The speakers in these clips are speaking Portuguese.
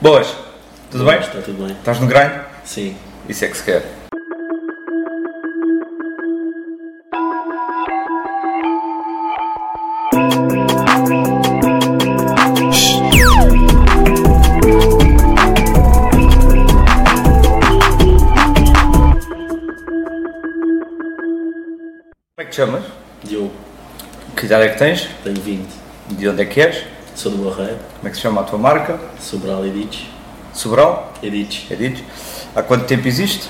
Boas, tudo bem? Está tudo bem. Estás no grind? Sim. Isso é que se quer. Como é que te chamas? Diogo, Que idade é que tens? tenho 20. De onde é que és? Sou do Barreiro. Como é que se chama a tua marca? Sobral Edich. Sobral? Edich. É dito? Há quanto tempo existe?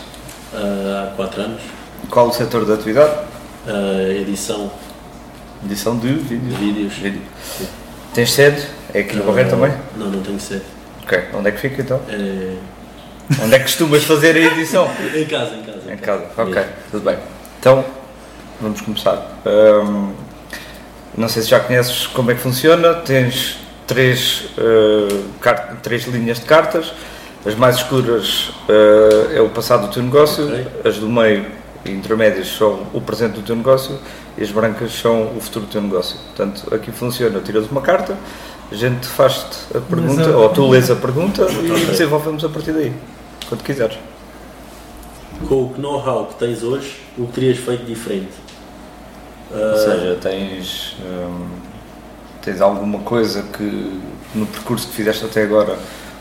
Ah, há 4 anos. Qual o setor de atividade? Ah, edição Edição de de vídeos. vídeos. Vídeo. Tens sede? É aqui no Barreiro também? Não, não tenho sede. Ok. Onde é que fica então? É... Onde é que costumas fazer a edição? Em casa, em casa. em casa. Ok, tudo bem. Então, vamos começar. Ahm, não sei se já conheces como é que funciona. Tens três, car- três linhas de cartas. As mais escuras ah, é o passado do teu negócio, Ok. as do meio e intermédias são o presente do teu negócio e as brancas são o futuro do teu negócio. Portanto, aqui funciona, tiras uma carta, a gente faz-te a pergunta, a- ou tu lês a pergunta e desenvolvemos a partir daí, quando quiseres. Com o know-how que tens hoje, o que terias feito diferente? Ah, Ou seja, tens, hum, tens alguma coisa que no percurso que fizeste até agora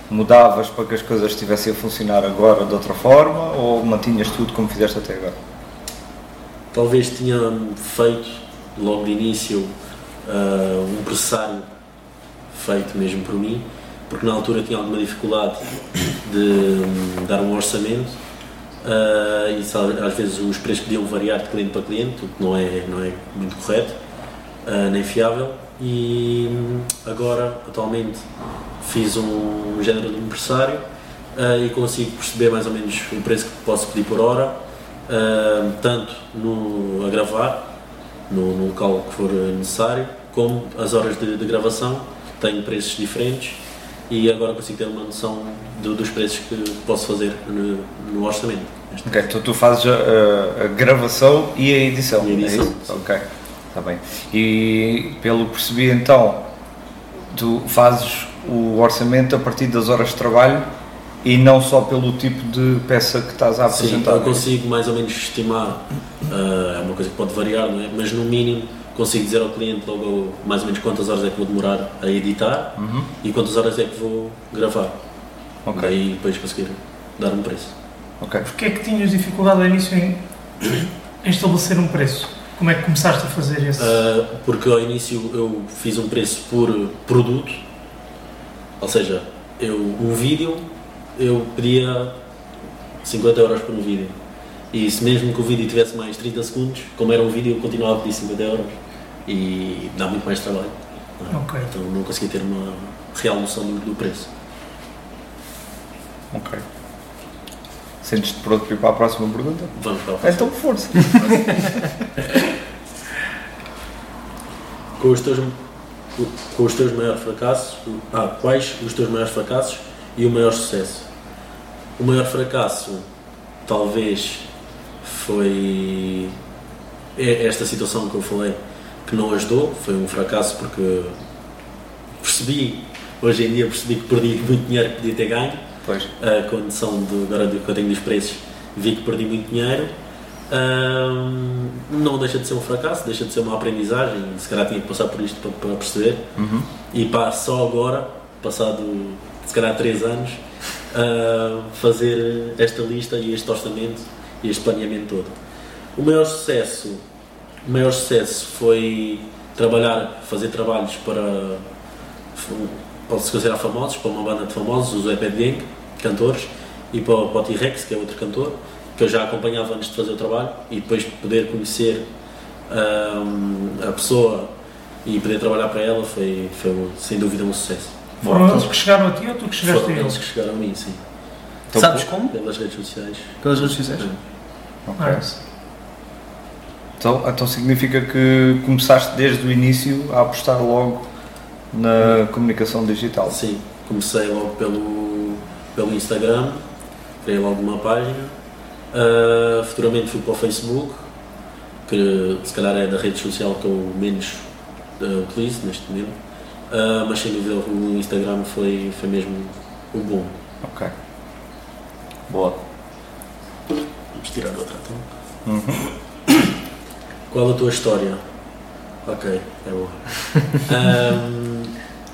mudavas para que as coisas estivessem a funcionar agora de outra forma ou mantinhas tudo como fizeste até agora? Talvez tinha feito, logo de início, ah, um pressário feito mesmo por mim, porque na altura tinha alguma dificuldade de hum, dar um orçamento sabe, às vezes os preços podiam variar de cliente para cliente, o que não é, não é muito correto, ah, nem fiável. E hum, agora, atualmente, fiz um género de empresário ah, e consigo perceber mais ou menos o preço que posso pedir por hora, tanto no, a gravar, no, no local que for necessário, como as horas de, de gravação, tenho preços diferentes e agora consigo ter uma noção do- dos preços que posso fazer no, no orçamento. Ok, então tu fazes a, a- gravação e a edição. E a edição, é isso? sim. Ok, está bem. E pelo que percebi então, tu fazes o orçamento a partir das horas de trabalho e não só pelo tipo de peça que estás a Sim, apresentar. eu consigo mais ou menos estimar, ah, é uma coisa que pode variar, não é? mas no mínimo consigo dizer ao cliente logo mais ou menos quantas horas é que vou demorar a editar Uhum. e quantas horas é que vou gravar. Ok, Daí depois conseguir dar um preço. ok. Porquê é que tinhas dificuldade ao início em, em estabelecer um preço? Como é que começaste a fazer esse? Uh, porque ao início eu fiz um preço por produto, ou seja, eu, um vídeo eu pedia 50 euros por um vídeo. E se mesmo que o vídeo tivesse mais 30 segundos, como era um vídeo, eu continuava a pedir 50 euros e dá muito mais trabalho. é? Ok. Então não conseguia ter uma real noção do, do preço. Ok. Sentes-te pronto para ir para a próxima pergunta? Vamos para a próxima. Então, força. Com os teus, com os teus maiores fracassos, ah, quais os teus maiores fracassos e o maior sucesso? O maior fracasso, talvez, foi é esta situação que eu falei, que não ajudou, foi um fracasso porque percebi, hoje em dia percebi que perdi muito dinheiro que podia ter ganho, Pois. a condição do, agora que eu tenho dos preços, vi que perdi muito dinheiro. Ahm, não deixa de ser um fracasso, deixa de ser uma aprendizagem. Se calhar tinha que passar por isto para, para perceber. Uhum. E pá, só agora, passado se calhar 3 anos, a fazer esta lista e este orçamento e este planeamento todo. O maior sucesso, o maior sucesso foi trabalhar, fazer trabalhos para pode-se considerar famosos, para uma banda de famosos, os Eped Gang, cantores, e para, o- para o T-Rex, que é outro cantor, que eu já acompanhava antes de fazer o trabalho, e depois poder conhecer ahm, a pessoa e poder trabalhar para ela foi, foi um- sem dúvida um sucesso. Foram eles que chegaram a ti ou tu que chegaste Foram a eles eles? que chegaram a mim, sim. Então, Sabes como? Pelas redes sociais. Pelas redes sociais? Ok. Então, então significa que começaste desde o início a apostar logo na comunicação digital. Sim, comecei logo pelo, pelo Instagram, criei logo uma página. Ah, futuramente fui para o Facebook, que se calhar é da rede social que eu menos ah, utilizo neste momento. Ah, mas sem dúvida o Instagram foi, foi mesmo o boom. Ok. Boa. Vamos tirar outra então. Uhum. Qual a tua história? Ok, é boa. Ahm,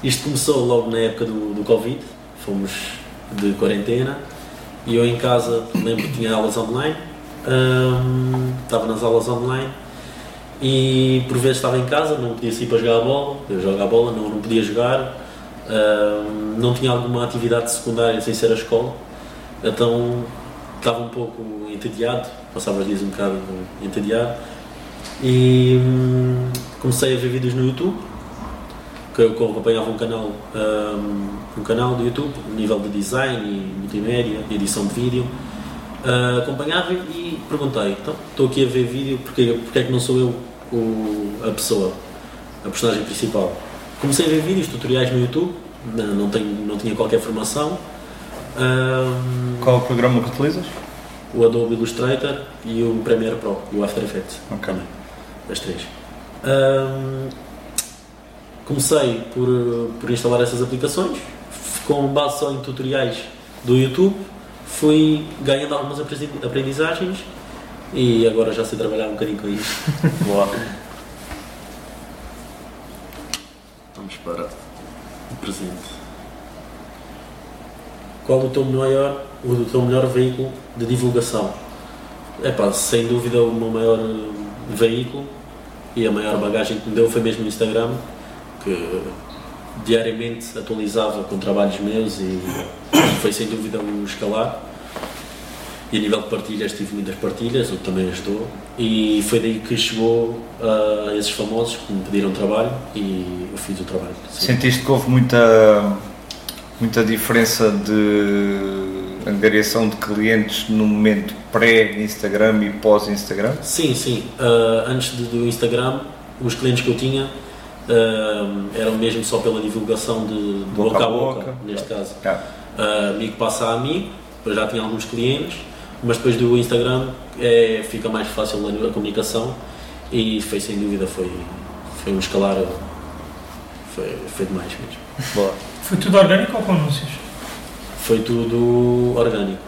isto começou logo na época do, do Covid, fomos de quarentena e eu em casa lembro que tinha aulas online, ahm, estava nas aulas online e por vezes estava em casa, não podia sair para jogar a bola, eu jogo a bola, não, não podia jogar, ahm, não tinha alguma atividade secundária sem ser a escola, então estava um pouco entediado, passava os dias um bocado entediado e hum, comecei a ver vídeos no YouTube que eu acompanhava um canal hum, um canal do YouTube a nível de design e multimédia edição de vídeo Ah, acompanhava e perguntei então estou aqui a ver vídeo porque, porque é que não sou eu o- a pessoa a personagem principal comecei a ver vídeos tutoriais no YouTube não, não, tenho, não tinha qualquer formação Hum, Qual é o programa que utilizas? o Adobe Illustrator e o Premiere Pro e o After Effects Ok. também, as três. Ahm, comecei por, por instalar essas aplicações, com base só em tutoriais do YouTube, fui ganhando algumas aprendi- aprendizagens e agora já sei trabalhar um bocadinho com isso. Boa. Vamos para o presente. Qual o teu maior, o teu melhor veículo de divulgação? É pá, sem dúvida o meu maior veículo e a maior bagagem que me deu foi mesmo o Instagram, que diariamente atualizava com trabalhos meus e foi sem dúvida um escalar. E a nível de partilhas, tive muitas partilhas, o que também ajudou. E foi daí que chegou a esses famosos que me pediram trabalho e eu fiz o trabalho. sim. Sentiste que houve muita, muita diferença de angariação de clientes no momento pré-Instagram e pós-Instagram? Sim, sim. Ah, antes de- do Instagram, os clientes que eu tinha ah, eram mesmo só pela divulgação de, de boca, a boca, neste caso. Ah, Ah, amigo passa a amigo, eu já tinha alguns clientes, mas depois do Instagram é, fica mais fácil a, a comunicação e foi sem dúvida foi, foi um escalar, foi, foi demais mesmo. boa. Foi tudo orgânico ou com anúncios? Foi tudo orgânico,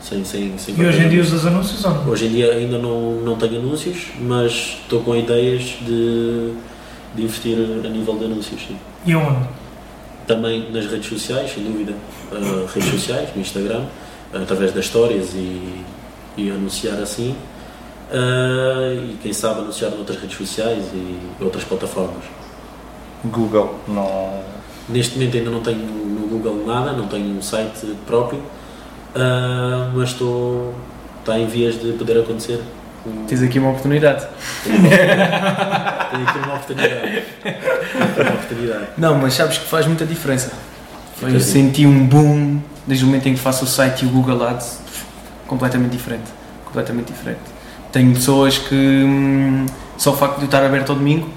sem, sem, sem E hoje em dia usas anúncios ou não? Hoje em dia ainda não, não tenho anúncios, mas estou com ideias de, de investir a nível de anúncios. Sim. E aonde? Também nas redes sociais, sem dúvida. Uh, redes sociais, no Instagram, através das histórias e, e anunciar assim. Uh, e quem sabe anunciar noutras redes sociais e outras plataformas. Google, não. Neste momento ainda não tenho Google nada, não tenho um site próprio, uh, mas estou. Está em vias de poder acontecer. Um- Tens aqui uma oportunidade. Tenho aqui uma oportunidade. uma oportunidade. Não, mas sabes que faz muita diferença. Foi, eu Sim. senti um boom desde o momento em que faço o site e o Google Ads completamente diferente. Completamente diferente. Tenho pessoas que hum, só o facto de eu estar aberto ao domingo,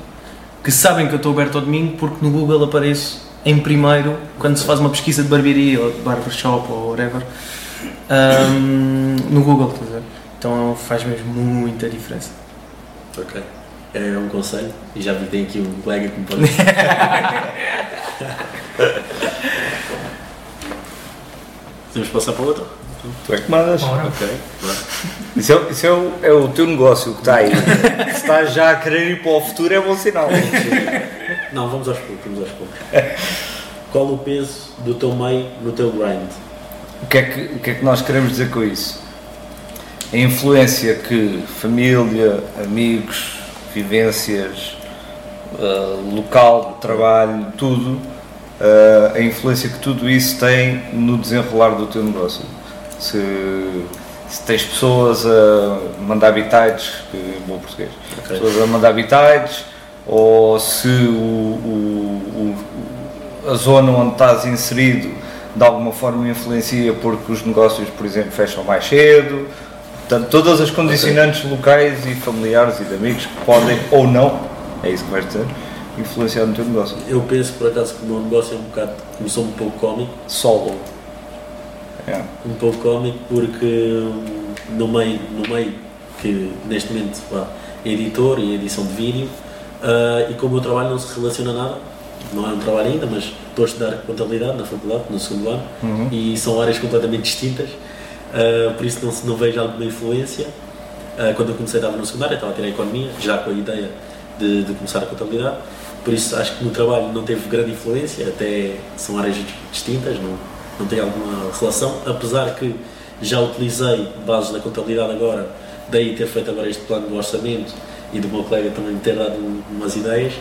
que sabem que eu estou aberto ao domingo porque no Google apareço em primeiro quando se faz uma pesquisa de barbearia ou de barbershop ou whatever hum, no Google, estás a ver? Então faz mesmo muita diferença. Ok. É um conselho e já vi tem aqui um colega que me pode. Podemos passar para outra? Tu é que mandas. Ok. Isso, é, isso é, o, é o teu negócio que está aí. Se estás já a querer ir para o futuro, é bom sinal. Não, vamos aos poucos, vamos aos poucos. Qual o peso do teu meio no teu grind? O que, é que, o que é que nós queremos dizer com isso? A influência que família, amigos, vivências, ah, local de trabalho, tudo, ah, a influência que tudo isso tem no desenrolar do teu negócio. Se, se tens pessoas a mandar bitites, que é bom português, Ok. pessoas a mandar bitites, ou se o, o- a zona onde estás inserido de alguma forma influencia porque os negócios, por exemplo, fecham mais cedo. Portanto, todas as condicionantes locais e familiares e de amigos que podem ou não, é isso que vais dizer, influenciar no teu negócio. Eu penso por acaso que o meu negócio é um bocado. começou um pouco cómico. Solo. É. um pouco cómico porque hum, no meio, no meio que neste momento vá, é editor e edição de vídeo ah, e como o meu trabalho não se relaciona nada, não é um trabalho ainda, mas estou a estudar contabilidade na faculdade, no segundo ano, Uhum. e são áreas completamente distintas, uh, por isso não, não vejo alguma influência. Uh, quando eu comecei, estava no secundário, estava a tirar economia, já com a ideia de, de começar a contabilidade, por isso acho que no trabalho não teve grande influência, até são áreas distintas, não, não tem alguma relação, apesar que já utilizei bases da contabilidade agora, daí ter feito agora este plano do orçamento e do meu colega também ter dado um- umas ideias.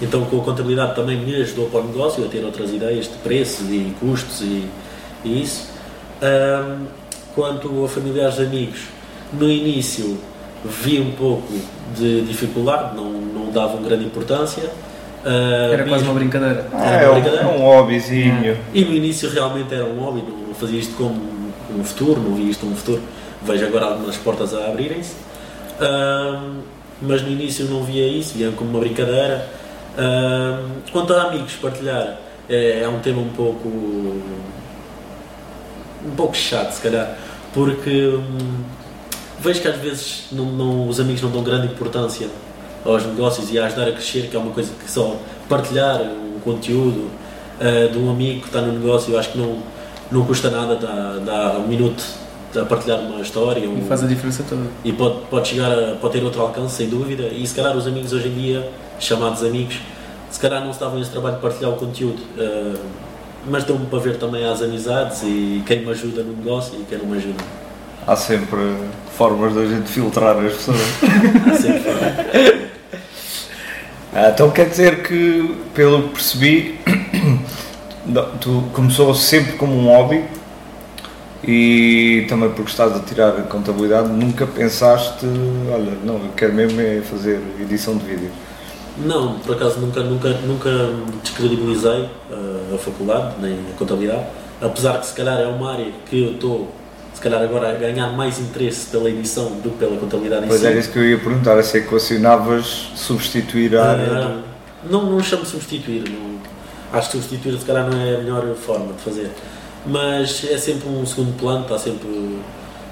Então com a contabilidade também me ajudou para o negócio a ter outras ideias de preços e custos e, e isso. Quanto a familiares amigos, no início vi um pouco de dificuldade, não, não davam grande importância. Ah, Era quase uma brincadeira. Ah, É é, uma um, brincadeira. é um hobbyzinho. e no início realmente era um hobby, não não fazia isto como um futuro, não via isto como um futuro. Vejo agora algumas portas a abrirem-se, Ahm, mas no início não via isso, via como uma brincadeira. Ahm, quanto a amigos, partilhar é, é um tema um pouco. um pouco chato, se calhar, porque hum, vejo que às vezes não, não- os amigos não dão grande importância aos negócios e a ajudar a crescer, que é uma coisa que só partilhar um conteúdo ah, de um amigo que está no negócio, eu acho que não, não custa nada, dá, dá um minuto a partilhar uma história. E um- faz a diferença toda. e pode, pode chegar a pode ter outro alcance, sem dúvida. E se calhar os amigos hoje em dia, chamados amigos, se calhar não estavam nesse trabalho de partilhar o conteúdo. eh, mas dão-me para ver também as amizades e quem me ajuda no negócio e quem não me ajuda. Há sempre formas de a gente filtrar as pessoas. Há sempre forma. Ah, então quer dizer que, pelo que percebi, tu começou sempre como um hobby e também por gostares de tirar a contabilidade, nunca pensaste, olha, não, eu quero mesmo é fazer edição de vídeo. Não, por acaso nunca, nunca, nunca descredibilizei eh, a faculdade, nem a contabilidade, apesar que se calhar é uma área que eu estou, se calhar agora a ganhar mais interesse pela edição do que pela contabilidade em Pois si. era isso que eu ia perguntar, é se equacionavas substituir a área. Ah, não, não chamo de substituir. Não, acho que substituir se calhar não é a melhor forma de fazer. Mas é sempre um segundo plano, está sempre.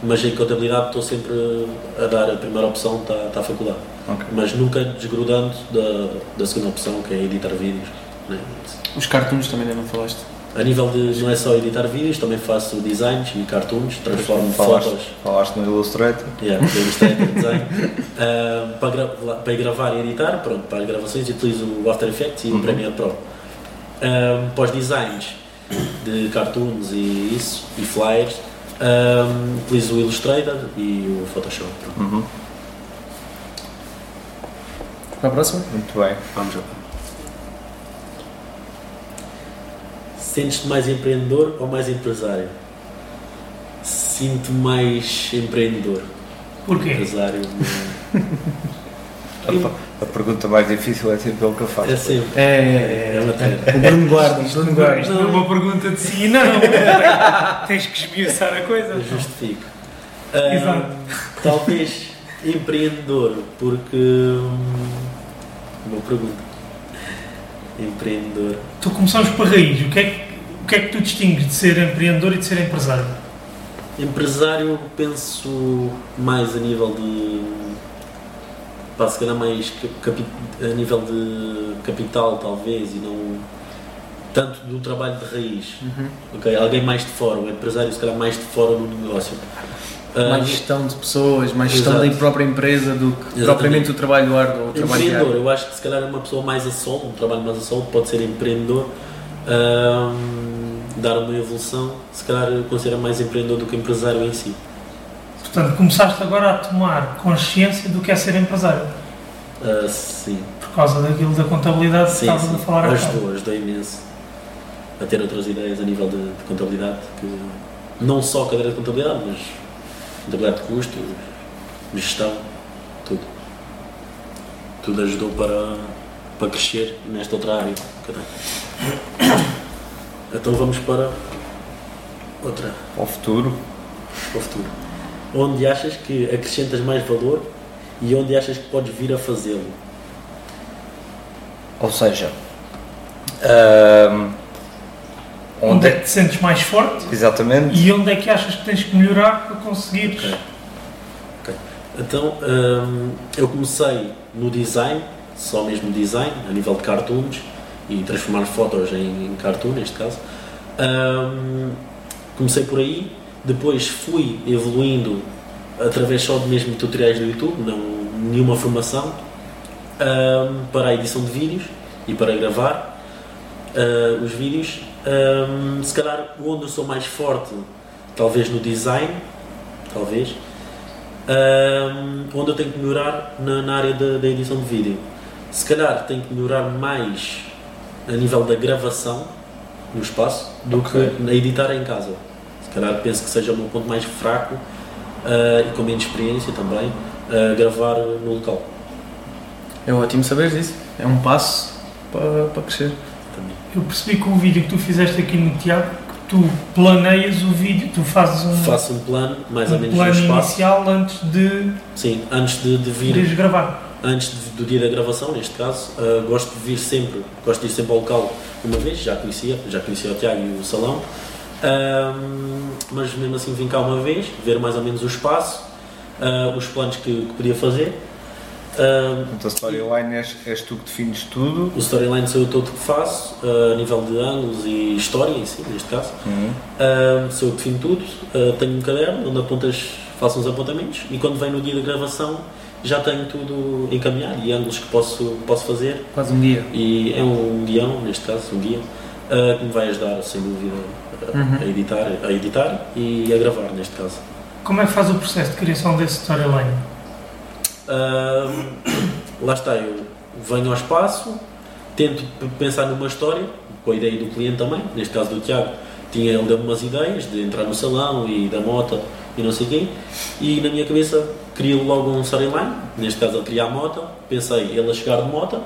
Mas em contabilidade estou sempre a dar a primeira opção, está, está a faculdade. Ok. Mas nunca desgrudando da, da segunda opção, que é editar vídeos. né? Os cartoons também ainda não falaste. A nível de não é só editar vídeos, também faço designs e cartoons, transformo Falaste, fotos falaste no Illustrator. Yeah, eu Illustrator Design. Ah, para, gra- para gravar e editar, pronto, para as gravações utilizo o After Effects e o Uhum. Premiere Pro. Ah, para os designs de cartoons e isso, e flyers, ah, utilizo o Illustrator e o Photoshop. Uhum. Para a próxima? Muito bem. Vamos lá. Sentes-te mais empreendedor ou mais empresário? Sinto mais empreendedor. Porquê? Empresário. A pergunta mais difícil é sempre o que eu faço. É sempre. É, é, É é. O Bruno Guarda. o Bruno Guarda. Isto não é uma pergunta de sim e não. Tens que esmiuçar a coisa. Eu justifico. Ah, Exato. talvez empreendedor, porque. hum, Boa pergunta. Empreendedor. Tu começamos para a raiz. O que, é que, o que é que tu distingues de ser empreendedor e de ser empresário? Empresário, penso mais a nível de. Pá, se calhar mais ca- capi- a nível de capital, talvez, e não. Tanto do trabalho de raiz. Uhum. Ok? Alguém mais de fora, o empresário, se calhar mais de fora no negócio. Ah, Mais gestão de pessoas, mais gestão Exato. da própria empresa do que Exatamente. propriamente o trabalho árduo ou o trabalho Empreendedor, diário. eu acho que se calhar é uma pessoa mais a solo, um trabalho mais a solo, pode ser empreendedor, ahm, dar uma evolução, se calhar eu considero mais empreendedor do que empresário em si. Portanto, começaste agora a tomar consciência do que é ser empresário. Ah, sim, Por causa daquilo da contabilidade que estavas a falar bocado. ajudou, ajudou imenso a ter outras ideias a nível de, de contabilidade, que não só cadeira de contabilidade, mas contabilidade de custos, gestão, tudo. Tudo ajudou para, para crescer nesta outra área. Então vamos para outra, Ao futuro, para o futuro. Onde achas que acrescentas mais valor e onde achas que podes vir a fazê-lo? ou seja, ahm, Onde onde é que te sentes mais forte exatamente e onde é que achas que tens que melhorar para conseguires. Ok. Ok. Então, hum, eu comecei no design, só mesmo design, a nível de cartoons, e transformar fotos em, em cartoon, neste caso. Ahm, comecei por aí, depois fui evoluindo através só de mesmo tutoriais do YouTube, não nenhuma formação, ahm, para a edição de vídeos e para gravar ah, os vídeos. Ahm, se calhar onde eu sou mais forte, talvez no design, talvez, Ahm, onde eu tenho que melhorar na, na área da, da edição de vídeo. Se calhar tenho que melhorar mais a nível da gravação no espaço do Ok. que na editar em casa. Se calhar penso que seja o meu ponto mais fraco ah, e com menos experiência também, ah, gravar no local. É ótimo saber disso. É um passo para, para crescer. Também. Eu percebi que o vídeo que tu fizeste aqui no Tiago, que tu planeias o vídeo, tu fazes um, Faço um plano, mais ou um menos no plano espaço. inicial antes de Sim, antes de, de vir ires gravar. antes de- do dia da gravação, neste caso, uh, gosto de vir sempre, gosto de ir sempre ao local uma vez, já conhecia, já conhecia o Tiago e o salão, mas mesmo assim vim cá uma vez, ver mais ou menos o espaço, ah, os planos que, que podia fazer. Ahm, Então, a storyline és, és tu que defines tudo. o storyline sou eu todo que faço, ah, a nível de ângulos e história em si, neste caso. Uhum. Sou eu que defino tudo, ah, tenho um caderno onde apontas, faço uns apontamentos e quando vem no dia da gravação já tenho tudo encaminhado e ângulos que posso, posso fazer Quase um dia. e é um guião, neste caso, um guia, ah, que me vai ajudar, sem dúvida, a- Uhum. a, editar, a editar e a gravar, neste caso. Como é que faz o processo de criação desse storyline? Ah, lá está, eu venho ao espaço, tento pensar numa história, com a ideia do cliente também, neste caso do Tiago, tinha, ele deu-me umas ideias de entrar no salão e da moto e não sei quê, e na minha cabeça crio logo um storyline, neste caso ele queria a moto, pensei ele a chegar de moto,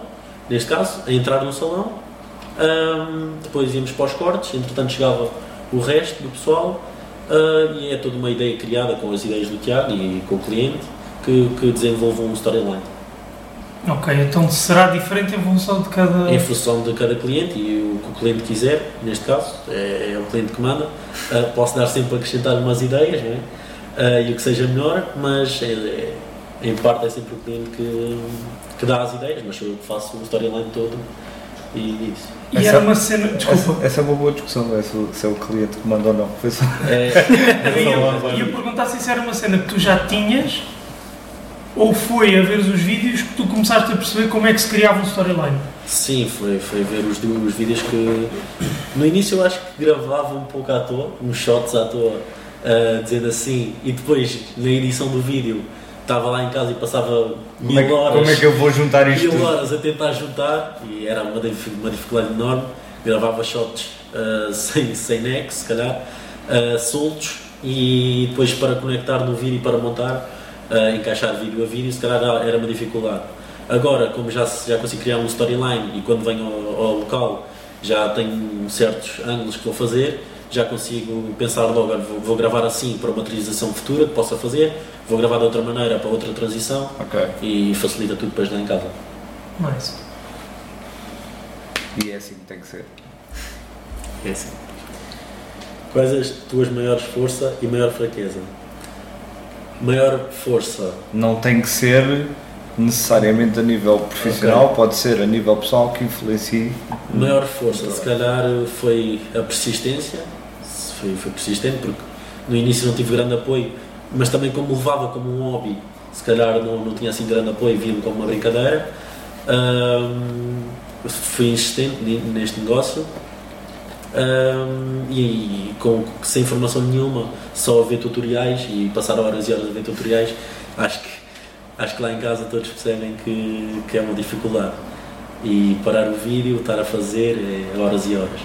neste caso, a entrar no salão, Ahm, depois íamos para os cortes, entretanto chegava o resto do pessoal ah, e é toda uma ideia criada com as ideias do Tiago e com o cliente que, que desenvolve um storyline Ok, então será diferente em função de cada. em função de cada cliente e o que o cliente quiser, neste caso, é, é o cliente que manda. Ah, posso dar sempre a acrescentar umas ideias não é? Ah, e o que seja melhor, mas é- é- em parte é sempre o cliente que, que dá as ideias, mas sou eu que faço o storyline todo e isso. E Essa- era uma cena. Desculpa. Essa, essa é uma boa discussão, é se, o- se é o cliente que manda ou não. Foi só- É, Eu ia perguntar se isso era uma cena que tu já tinhas ou foi a ver os vídeos que tu começaste a perceber como é que se criava um storyline. Sim, foi, foi ver os, os vídeos que. No início eu acho que gravava um pouco à toa, uns shots à toa, ah, dizendo assim, e depois na edição do vídeo estava lá em casa e passava Como é, mil que, horas. como é que eu vou juntar isto mil tudo? horas a tentar juntar e era uma, uma dificuldade enorme. Gravava shots ah, sem, sem nexo, se calhar, ah, soltos e depois para conectar no vídeo e para montar, ah, encaixar vídeo a vídeo, se calhar era- uma dificuldade. Agora, como já, já consigo criar um storyline e quando venho ao, ao local já tenho certos ângulos que vou fazer, já consigo pensar logo, olha, vou, vou gravar assim para uma transição futura que possa fazer, vou gravar de outra maneira para outra transição Ok. e facilita tudo depois lá em casa. Nice. E é assim que tem que ser. É assim. Quais as tuas maiores força e maior fraqueza? Maior força. Não tem que ser necessariamente a nível profissional, pode ser a nível pessoal que influencie. Maior força, se calhar foi a persistência. Foi, foi persistente porque no início não tive grande apoio, mas também como levava como um hobby, se calhar não, não tinha assim grande apoio, via-me como uma brincadeira. Ahm, fui insistente neste negócio Ahm, e, e com, sem formação nenhuma, só a ver tutoriais e passar horas e horas a ver tutoriais, acho que, acho que lá em casa todos percebem que, que é uma dificuldade. E parar o vídeo, estar a fazer, é horas e horas.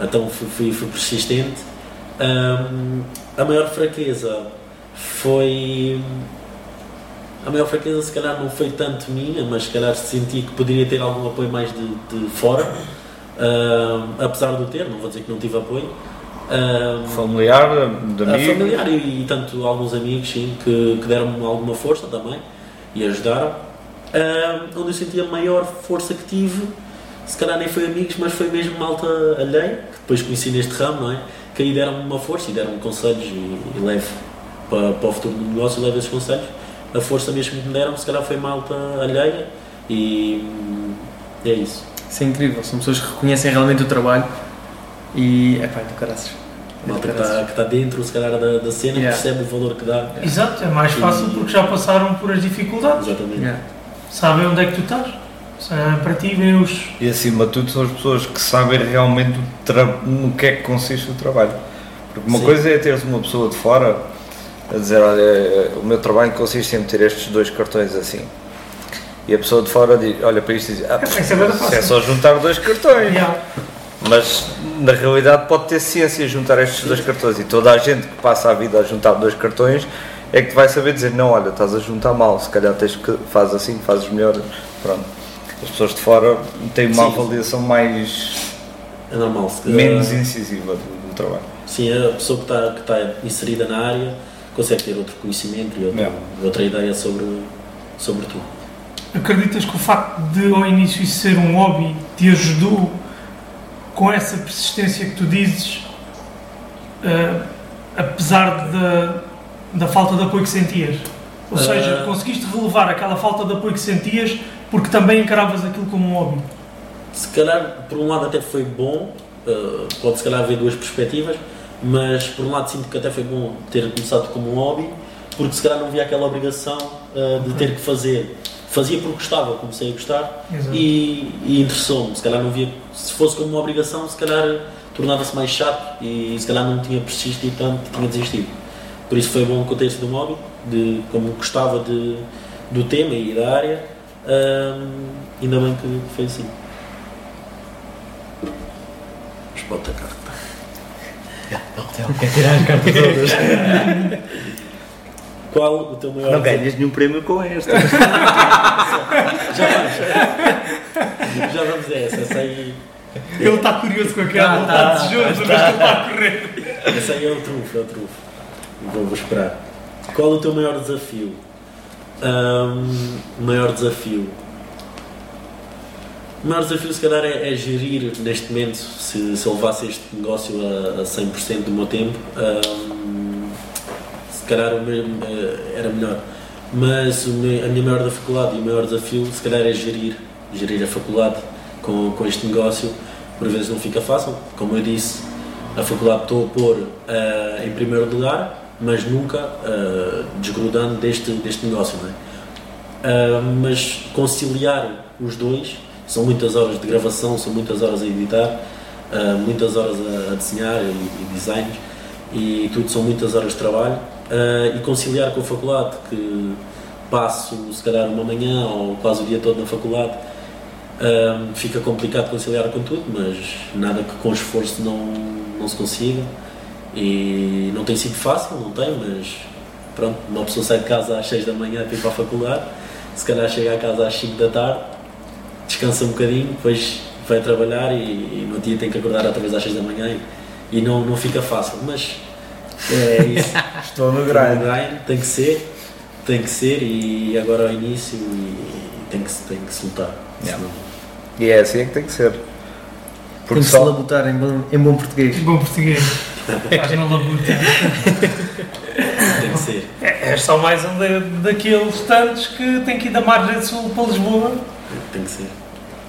Então fui, fui, fui persistente. Ahm, a maior fraqueza foi. A maior fraqueza, se calhar, não foi tanto minha, mas se calhar senti que poderia ter algum apoio mais de, de fora. Apesar de o ter, não vou dizer que não tive apoio. Familiar, de amigo. familiar e, e tanto alguns amigos sim, que, que deram-me alguma força também e ajudaram. Onde eu senti a maior força que tive, se calhar nem foi amigos, mas foi mesmo malta alheia, que depois conheci neste ramo, não é? Que aí deram-me uma força e deram-me conselhos e, e levo para, para o futuro do negócio, levo esses conselhos. A força mesmo que me deram, se calhar foi malta alheia e hum, é isso. Isso é incrível. São pessoas que reconhecem realmente o trabalho e é pá, do caraças. Malta que está, que está dentro, se calhar, da, da cena, Yeah. percebe o valor que dá. Exato, é mais fácil porque já passaram por as dificuldades. Exatamente. Yeah. Sabem onde é que tu estás. Eh, Para ti, vêm os. E acima de tudo são as pessoas que sabem realmente o tra- no que é que consiste o trabalho. Porque uma Sim. coisa é teres uma pessoa de fora a dizer, olha, o meu trabalho consiste em meter estes dois cartões assim. E a pessoa de fora diz, olha para isto e diz, ah, Isso é é só juntar dois cartões. Yeah. Mas na realidade pode ter ciência juntar estes dois cartões e toda a gente que passa a vida a juntar dois cartões é que vai saber dizer, não, olha, estás a juntar mal, se calhar tens que faz assim, fazes melhor. Pronto. As pessoas de fora têm uma Sim. avaliação mais É normal. Se, menos incisiva do, do trabalho. Sim, a pessoa que está, que está inserida na área consegue ter outro conhecimento e outra, Yeah. outra ideia sobre, sobre tu. Acreditas que o facto de ao início isso ser um hobby te ajudou com essa persistência que tu dizes, eh, apesar da, da falta de apoio que sentias? Ou Ah. seja, conseguiste relevar aquela falta de apoio que sentias porque também encaravas aquilo como um hobby? Se calhar, por um lado, até foi bom, uh, pode se calhar haver duas perspectivas, mas por um lado sinto que até foi bom ter começado como um hobby, porque se calhar não havia aquela obrigação uh, de ter que fazer. Fazia porque gostava, comecei a gostar Exato. e, e interessou-me. Se calhar não via, se fosse como uma obrigação, se calhar tornava-se mais chato e se calhar não tinha persistido tanto, tinha desistido. Por isso foi bom que eu tenha sido um hobby, de, como gostava de, do tema e da área, hum, ainda bem que foi assim. Mas bota a carta. Quer tirar as cartas todas. Qual o teu maior Não desafio? ganhas nenhum prémio com esta. Já vamos. Já vamos a essa. Essa aí, Ele está curioso com aquela, ele está desejoso, mas ele está a correr. essa aí é o trunfo, é o trunfo. Vou, vou esperar. Qual o teu maior desafio? Hum, maior desafio. O maior desafio, se calhar, é, é gerir neste momento. Se, se eu levasse este negócio a, a 100% do meu tempo, hum, se calhar eh, era melhor. Mas a minha maior dificuldade e o maior desafio, se calhar, é gerir. Gerir a faculdade com, com este negócio. Por vezes não fica fácil. Como eu disse, a faculdade estou a pôr eh, em primeiro lugar, mas nunca eh, desgrudando deste, deste negócio. É? Ah, mas conciliar os dois são muitas horas de gravação, são muitas horas a editar, muitas horas a, a desenhar e, e e tudo são muitas horas de trabalho Ah, e conciliar com a faculdade que passo se calhar uma manhã ou quase o dia todo na faculdade ah, fica complicado conciliar com tudo mas nada que com esforço não, não se consiga. E não tem sido fácil, não tem, mas pronto, uma pessoa sai de casa às 6 da manhã para ir para a faculdade, se calhar chega a casa às 5 da tarde, descansa um bocadinho, depois vai trabalhar e, e no dia tem que acordar outra vez às 6 da manhã e, e não, não fica fácil, mas é isso. Estou no O grind. grind tem que ser, tem que ser e agora ao início e tem que, se- tem que se lutar. Yeah. senão- E é assim é que tem que ser. Tem Porque que se só, labutar em bom, em bom português. Bom português. Estás na labuta. tem que ser. É, és só mais um da- daqueles tantos que tem que ir da margem sul para Lisboa, Tem que ser.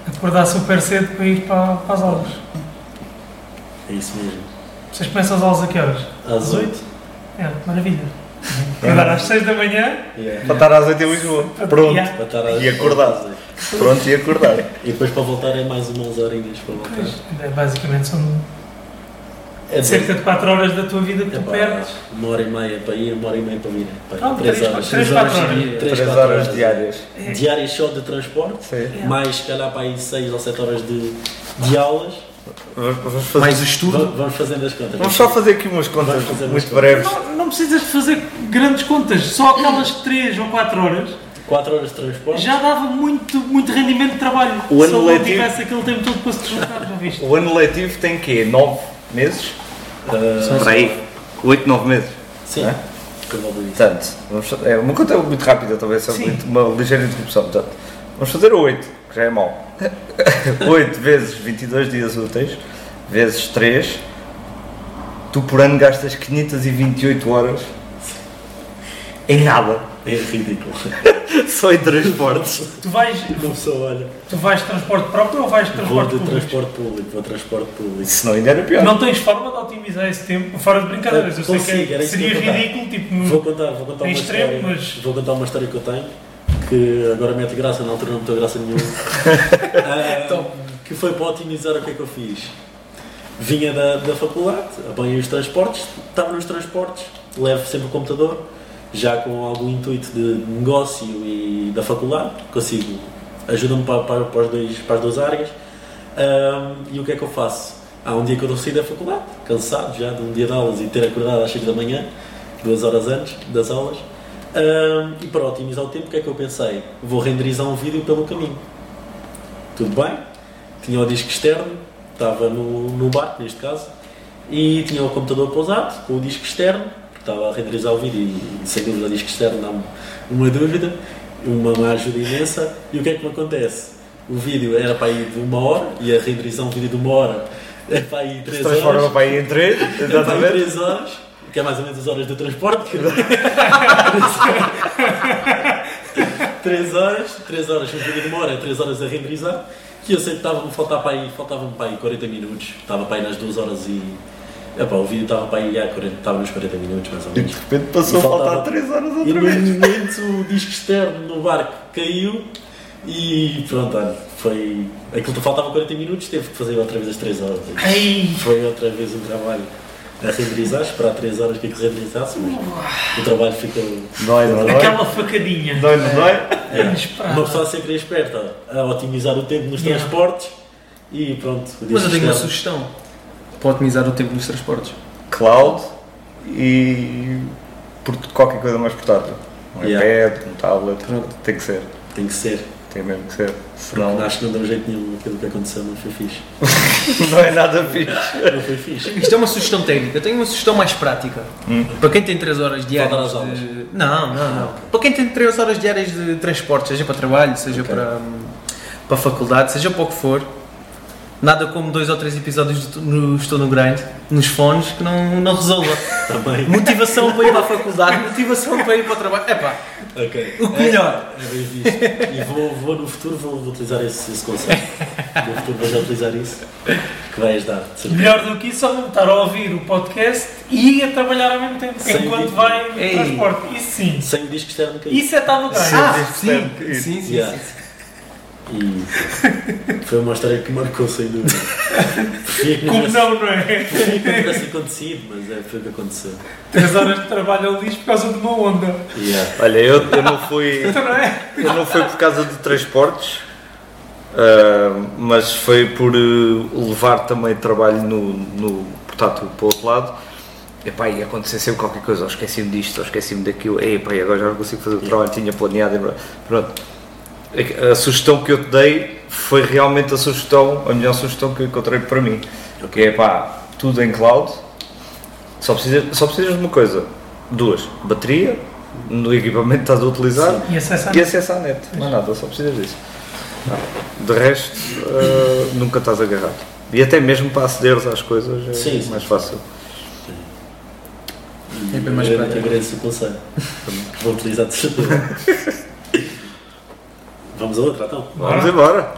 acordar super cedo para ir para, para as aulas. É isso mesmo. Vocês começam as aulas a que horas? Às 8. É, maravilha. Acordar às 6 da manhã, Yeah. para estar às 8 em Lisboa. Pronto. Yeah. Para estar às- E acordar. Pronto, e acordar. E depois para voltar é mais umas horinhas para voltar. Pois, é, basicamente são É cerca de 4 horas da tua vida que é tu pá, perdes. uma hora e meia para ir, uma hora e meia para vir. Pá, Ah, três três, horas. três, Três quatro horas. Três, 3 quatro horas diárias. Diárias só de transporte, Sim. Yeah. mais se calhar para aí 6 ou 7 horas de, de aulas. Vamos fazer, Mais o estudo. Vamos fazendo as contas. vamos só fazer aqui umas contas muito breves. Não, não precisas de fazer grandes contas, só aquelas 3 ou 4 horas 4 horas de transporte. já dava muito, muito rendimento de trabalho. O Se ano não letivo- tivesse aquele tempo todo para se deslocar, já viste? O ano letivo tem quê? 9 meses? Para aí. 8, 9 meses. sim, É? Portanto, vamos é uma conta muito rápida, talvez só uma ligeira interrupção. Portanto, vamos fazer 8, que já é mau. 8 vezes 22 dias úteis, vezes 3. Tu por ano gastas 528 horas em nada. É ridículo. Só em transportes. Tu vais, Uma pessoa olha. tu vais de transporte próprio ou vais de Vou transporte de público? transporte público, vou de transporte público. Senão ainda era pior. Não tens forma de otimizar esse tempo, fora de brincadeiras. Eu sei Consigo, que é- seria ridículo, tipo, Vou contar, vou contar Em uma extremo, história. mas- Vou contar uma história que eu tenho que agora mete graça, na altura não meteu graça nenhuma. Ah, que foi para otimizar o que é que eu fiz. Vinha da, da faculdade, apanhei os transportes, estava nos transportes, levo sempre o computador, já com algum intuito de negócio e da faculdade, consigo, ajuda-me para, para, para, os dois, para as duas áreas. Ah, e o que é que eu faço? Há um dia que eu saí da faculdade, cansado já de um dia de aulas e ter acordado às 6 da manhã, duas horas antes das aulas. Ahm, e para otimizar o tempo, o que é que eu pensei? Vou renderizar um vídeo pelo caminho. Tudo bem? Tinha o disco externo, estava no, no barco neste caso, e tinha o computador pousado com o disco externo, estava a renderizar o vídeo e sem dúvida o disco externo dá-me uma dúvida, uma, ajuda imensa. E o que é que me acontece? O vídeo era para ir de uma hora e a renderizar um vídeo de uma hora é para ir três transforma horas. para aí em três, É para exatamente. 3 horas, que é mais ou menos as horas do transporte. 3 horas, 3 horas, um vídeo de uma hora, 3 horas a renderizar. E eu sei que estava-me faltar para aí, faltavam para aí 40 minutos. Estava para aí nas 2 horas e. Epá, o vídeo estava para aí há 40, estava nos 40 minutos mais ou E de menos. repente passou a E faltava- faltar 3 horas E outra no vez. momento o disco externo no barco caiu e pronto, olha, foi. Aquilo que faltava 40 minutos, teve que fazer outra vez as 3 horas. Ei, Foi outra vez um trabalho a renderizar, esperar 3 horas que aquilo renderizasse, mas o trabalho ficou. Dói, não dói? aquela facadinha. Dói, não dói? Inesperada. Uma pessoa a ser querer esperta, a otimizar o tempo nos Yeah. transportes e pronto. Mas eu tenho uma sugestão para otimizar o tempo nos transportes. Cloud e por qualquer coisa mais portátil. Um Yeah. iPad, um tablet, Pronto. tem que ser. Tem que ser. Tem mesmo que ser. Não, Senão acho que não deu jeito nenhum aquilo que aconteceu, não foi fixe. não é nada fixe. Não foi fixe. Isto é uma sugestão técnica, eu tenho uma sugestão mais prática. Hum. Para quem tem 3 horas diárias aulas. de... Não, não, não. Para quem tem 3 horas diárias de transporte, seja para trabalho, seja Ok. para, hum, para a faculdade, seja para o que for, nada como dois ou três episódios do, no Estou no Grind, nos fones, que não, não resolva. Também. Motivação para ir para a faculdade, motivação para ir para o trabalho. Epá, Ok. o que melhor? É bem visto. E vou, vou no futuro vou, vou utilizar esse, esse conceito. No futuro vou já utilizar isso. Que vai ajudar. Melhor do que isso, só não estar a ouvir o podcast e a trabalhar ao mesmo tempo, Sem enquanto vídeo. vai no Ei. transporte. Isso sim. Sem o disco externo cair. Isso é estar no grind. Ah, Sim, sim, sim, sim, sim, Yeah. sim. E foi uma história que marcou sem dúvida. Preferia que não Como tivesse, não, não é? preferia que não tivesse acontecido, mas é, foi o que aconteceu. Três horas de trabalho ali por causa de uma onda. Yeah. Olha, eu, eu não fui. Então não é? Eu não foi por causa de transportes, ah, mas foi por eh, levar também trabalho no, no portátil para o outro lado. Epá, e acontecer sempre qualquer coisa, ou esqueci-me disto, ou esqueci-me daquilo, epá, e agora já não consigo fazer o trabalho, tinha planeado. e Pronto. A a sugestão que eu te dei foi realmente a sugestão, a melhor sugestão que eu encontrei para mim. Que é pá, tudo em cloud, só precisas, só precisas de uma coisa, duas, bateria, no equipamento que estás a utilizar E acesso à e acesso à net, não há nada, só precisas disso. De resto, eh, nunca estás agarrado. E até mesmo para acederes às coisas é Sim, sim. mais fácil. E É bem mais prático. Agradeço o conselho. Vou utilizar de certeza. Vamos a outra então? Vamos embora.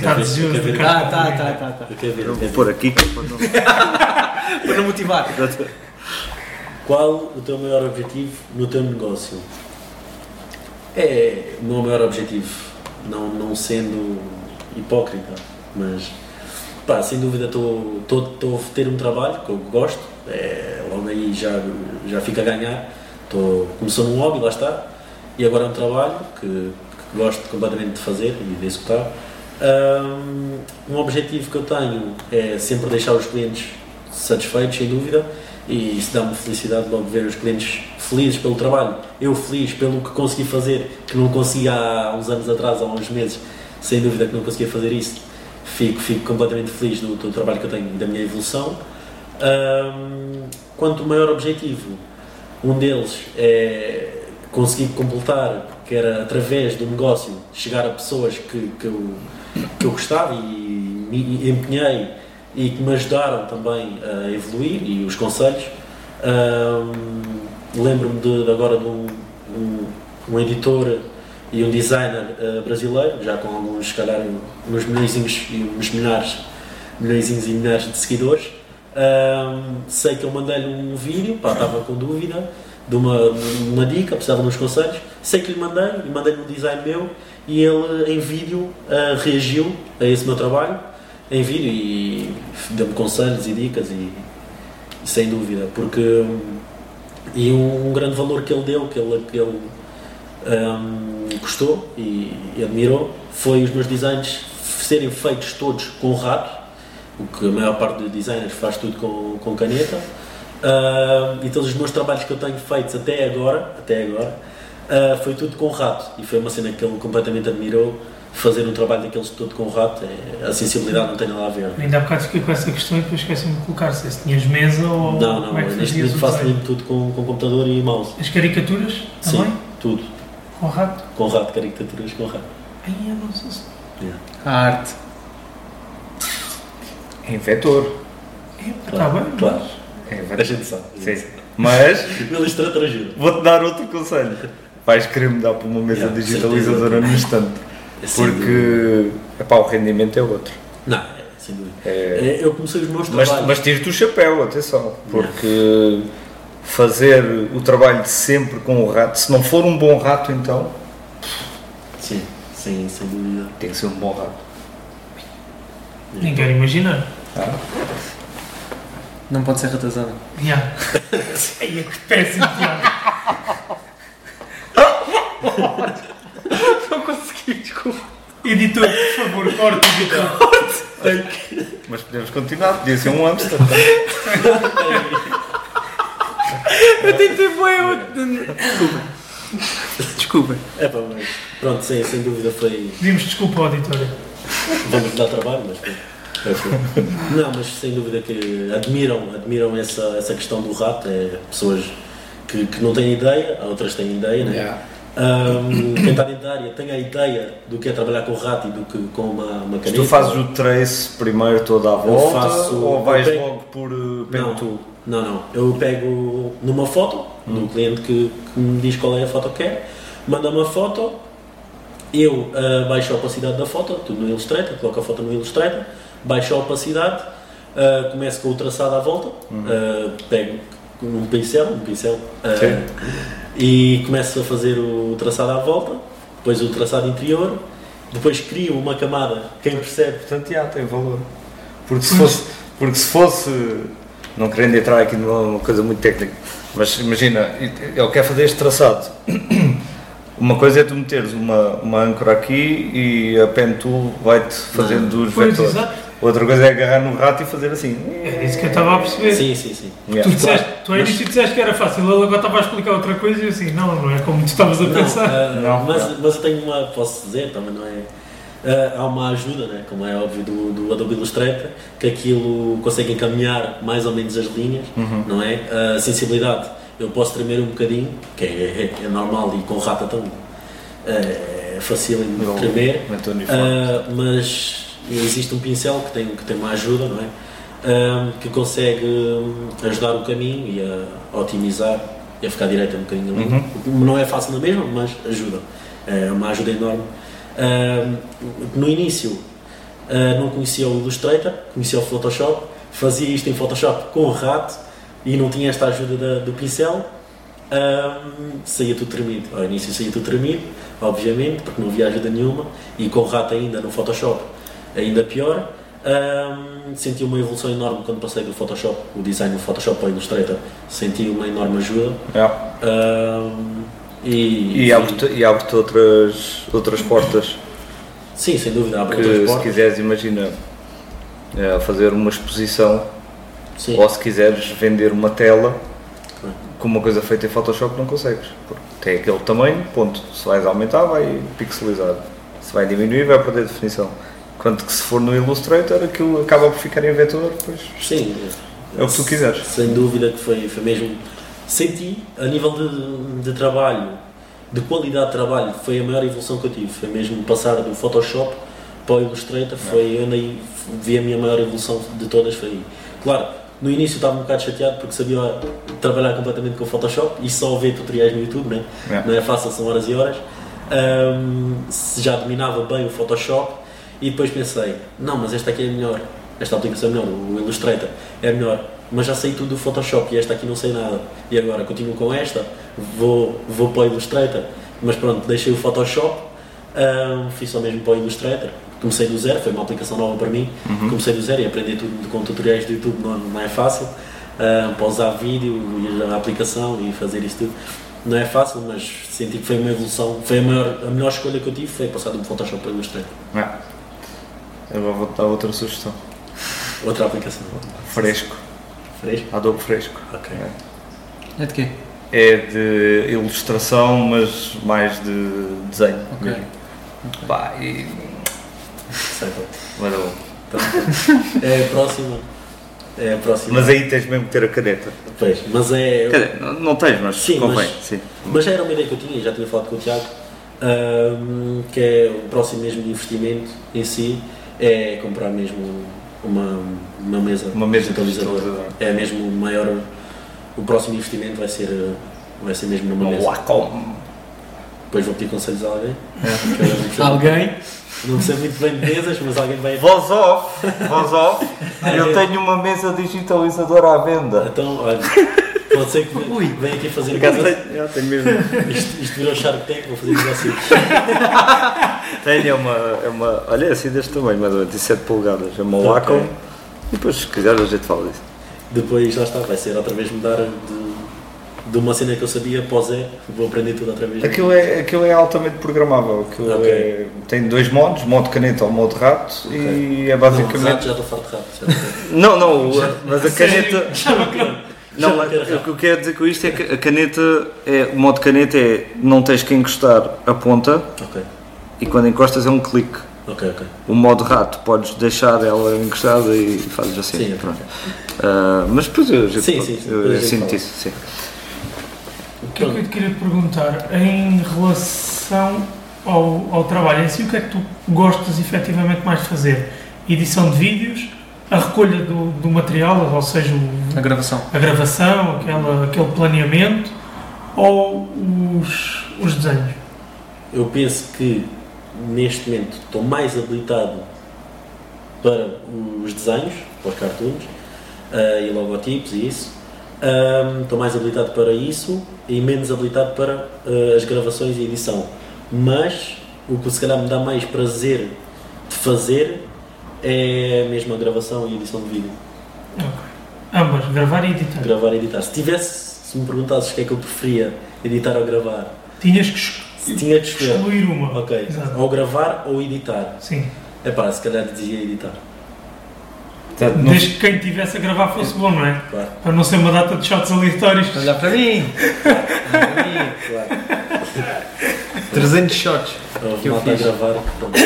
Quer de. Tá, tá, tá, tá, tá. Eu quero ver, eu vou quero pôr aqui que é para não. Para não motivar. Qual o teu maior objetivo no teu negócio? É o meu maior objetivo, não, não sendo hipócrita, mas pá, sem dúvida estou estou a ter um trabalho que eu gosto, é, logo aí já, já fica a ganhar. Tô, começou num hobby, lá está, e agora é um trabalho que gosto completamente de fazer e de executar. Um objetivo que eu tenho é sempre deixar os clientes satisfeitos, sem dúvida, e isso dá-me felicidade logo ver os clientes felizes pelo trabalho, eu feliz pelo que consegui fazer, que não conseguia há uns anos atrás, há uns meses, sem dúvida que não conseguia fazer isso. Fico, fico completamente feliz do, do trabalho que eu tenho e da minha evolução. Hum, quanto maior objetivo, um deles é conseguir completar, que era através do negócio, chegar a pessoas que, que, eu, que eu gostava e me empenhei e que me ajudaram também a evoluir e os conselhos. Ahm, Lembro-me de, de agora de um, um, um editor e um designer uh, brasileiro, já com alguns, se calhar, uns milhões e uns milhares, milhões e milhares de seguidores. Um, sei que eu mandei-lhe um vídeo, pá, estava com dúvida de uma, uma dica, precisava de uns conselhos. Sei que lhe mandei, e mandei-lhe um design meu e ele em vídeo uh, reagiu a esse meu trabalho em vídeo e deu-me conselhos e dicas e, sem dúvida porque e um, um, grande valor que ele deu que ele, que ele um, gostou e, e, admirou foi os meus designs serem feitos todos com rato o que a maior parte dos designers faz tudo com, com caneta uh, e todos os meus trabalhos que eu tenho feitos até agora até agora uh, foi tudo com rato e foi uma cena que ele completamente admirou fazer um trabalho daqueles todo com o rato, é, a sensibilidade não tem nada a ver. Ainda há bocado fiquei com essa questão e depois esqueci-me de colocar se tinhas mesa ou. Não, não, como é que neste momento faço mesmo tudo com, com computador e mouse. As caricaturas também? Sim, tudo. Com rato? Com rato, caricaturas com rato. Ai, eu não sei se. Yeah. A arte. Em vetor. Está claro, bem, claro. É, a gente sabe. Sim. Mas. o ilustrador ajuda. Vou-te dar outro conselho. Vais querer mudar para uma mesa yeah, digitalizadora no instante. É porque epá, o rendimento é outro. Não, é, sem dúvida. É, eu comecei os meus trabalhos. Mas, mas tires-te o chapéu, atenção, porque não. fazer o trabalho de sempre com o rato, se não for um bom rato, então. Sim, sem, sem dúvida. Tem que ser um bom rato. Nem quero imaginar. Ah. Não pode ser ratazana. Yeah. Ai, que péssimo, Tiago. Não consegui, desculpa. Editor, por favor, corte, editor. Corte. Mas podemos continuar, podia ser um hamster. Eu tentei bem. Desculpa. Desculpa. É pá, mas pronto, sem, sem dúvida foi. Pedimos desculpa ao editor. Vamos dar trabalho, mas foi. Não, mas sem dúvida que admiram, admiram essa, essa questão do rato. É pessoas que, que não têm ideia, outras têm ideia, né? Yeah. Um, quem está dentro da área tem a ideia do que é trabalhar com o rato e do que com uma, uma caneta. tu fazes o trace primeiro toda a volta faço, ou vais pego, logo por uh, não, tu? Não, não. Eu pego numa foto hum. do cliente que, que, me diz qual é a foto que quer, manda uma foto, eu uh, baixo a opacidade da foto, tudo no Illustrator, coloco a foto no Illustrator, baixo a opacidade, uh, começo com o traçado à volta, uhum. uh, pego um pincel, um pincel e começo a fazer o traçado à volta, depois o traçado interior, depois crio uma camada, quem percebe. Portanto, já tem valor. Porque se fosse, porque se fosse não querendo entrar aqui numa coisa muito técnica, mas imagina, ele quer fazer este traçado. Uma coisa é tu meteres uma, uma âncora aqui e a pen tool vai-te fazendo não. os vetores. Exato. Outra coisa é agarrar no rato e fazer assim. É isso que eu estava a perceber. Sim, sim, sim. Yeah. Tu, disseste, tu ao início disseste que era fácil, ele agora estava a explicar outra coisa e assim, não, não é como tu estavas a pensar. Uh, não, mas, mas eu tenho uma, posso dizer, também não é. Uh, há uma ajuda, né, como é óbvio, do, do Adobe Illustrator, que aquilo consegue encaminhar mais ou menos as linhas, uhum. não é? A sensibilidade, eu posso tremer um bocadinho, que é, é, é normal e com o rato então é, é fácil de tremer, uh, mas existe um pincel que tem, que tem uma ajuda, não é? Um, que consegue ajudar o caminho e a otimizar e a ficar direito um bocadinho ali. Uhum. Não é fácil na mesma, mas ajuda. É uma ajuda enorme. Um, no início uh, não conhecia o Illustrator, conhecia o Photoshop, fazia isto em Photoshop com o rato e não tinha esta ajuda da, do pincel. Um, saía tudo tremido. Ao início saía tudo tremido, obviamente, porque não havia ajuda nenhuma, e com o rato ainda no Photoshop ainda pior. Um, senti uma evolução enorme quando passei do Photoshop, o design do Photoshop para o Illustrator, senti uma enorme ajuda. Um, e, e abre-te abre outras, outras portas. Sim, sem dúvida, abre que, outras portas. Se quiseres, imagina, é, fazer uma exposição, Sim. ou se quiseres vender uma tela, com uma coisa feita em Photoshop não consegues, porque tem aquele tamanho, ponto. Se vais aumentar, vai pixelizar. Se vai diminuir, vai perder definição. Quanto que se for no Illustrator, aquilo acaba por ficar em vetor, pois. Sim. É o que tu quiseres. Sem dúvida que foi, foi mesmo. Senti, a nível de, de trabalho, de qualidade de trabalho, foi a maior evolução que eu tive. Foi mesmo passar do Photoshop para o Illustrator, foi onde aí vi a minha maior evolução de todas. Foi Claro, No início estava um bocado chateado porque sabia trabalhar completamente com o Photoshop e só ver tutoriais no YouTube, né? Yeah. não é fácil, são horas e horas. Se já dominava bem o Photoshop e depois pensei, não, mas esta aqui é melhor, esta aplicação é melhor, o Illustrator é melhor, mas já sei tudo do Photoshop e esta aqui não sei nada. E agora continuo com esta, vou, vou para o Illustrator, mas pronto, deixei o Photoshop, ahm, fiz só mesmo para o Illustrator. Comecei do zero, foi uma aplicação nova para mim. Comecei do zero e aprender tudo com tutoriais do YouTube não, não é fácil. ahm, para usar vídeo e a aplicação e fazer isso tudo. Não é fácil, mas senti que foi uma evolução. Foi a, maior, a melhor escolha que eu tive, foi passar do Photoshop para o Illustrator. Yeah. Agora vou dar outra sugestão. Outra aplicação. Fresco. Fresco? Adobe Fresco. Ok. É de quê? É de ilustração, mas mais de desenho. Ok. mesmo. Pá, e. Sei qual. Mas, é bom. Então, é a próxima. É a próxima. mas aí tens mesmo que ter a caneta. Pois, mas é. Dizer, não, não tens, mas Sim, convém. mas- Sim. Mas já era uma ideia que eu tinha, já tinha falado com o Tiago, ahm, que é o próximo mesmo investimento em si, é comprar mesmo uma, uma mesa, Uma mesa digitalizadora. É mesmo o maior, o próximo investimento vai ser, vai ser mesmo numa Uma mesa. Wacom. Depois vou pedir conselhos a alguém. É. Alguém? Não percebo muito bem de mesas, mas alguém vai. Voz off, voz off. Eu tenho uma mesa digitalizadora à venda. Então, olha, pode ser que Ui. venha aqui fazer negócio. tenho, eu tenho mesmo. Isto, isto virou Shark Tank, vou fazer negócio. Tenho é uma, é uma. Olha, é assim deste tamanho, mais ou menos, de 7 polegadas. É uma Ok. Wacom. E depois, se quiser, a gente fala disso. Depois, lá está, vai ser outra vez mudar de, de uma cena que eu sabia o zero. Vou aprender tudo outra vez. Aquilo é, aquilo é altamente programável. Aquilo Ok. é- tem dois modos: modo caneta ou modo rato. E é Não, rato, basicamente. já estou farto de rato. Não, não, o- mas a caneta. Não, mas quero o que eu quero dizer com isto é que a caneta é. O modo caneta é não tens que encostar a ponta Ok, e quando encostas é um clique. ok, ok. O modo rato podes deixar ela encostada e fazes assim. Sim, pronto. Ah, mas depois eu, gente Sim, sim, eu, gente sinto isso. Sim. O que é que eu te queria perguntar em relação ao, ao trabalho em si, o que é que tu gostas efetivamente mais de fazer? Edição de vídeos, a recolha do, do material, ou seja, o- A gravação. a gravação, aquela, aquele planeamento, ou os, os desenhos? Eu penso que neste momento estou mais habilitado para os desenhos, para os cartoons ah, e logotipos e isso. Ahm, Estou mais habilitado para isso e menos habilitado para ah, as gravações e edição. Mas o que se calhar me dá mais prazer de fazer é mesmo a gravação e edição de vídeo. Ok. Ambas, gravar e editar. Gravar e editar. Se tivesse, se me perguntasses o que é que eu preferia, editar ou gravar, Tinhas que tinha de escolher. excluir uma. Ok, Exato. ou gravar ou editar. Sim. É pá, se calhar dizia editar. Portanto, não- Desde que quem tivesse a gravar fosse bom, não é? Claro, Para não ser uma data de shots aleatórios. Olhar para mim! Olha para mim! claro. 300 shots. Houve Que eu malta a fiz. gravar. Pronto.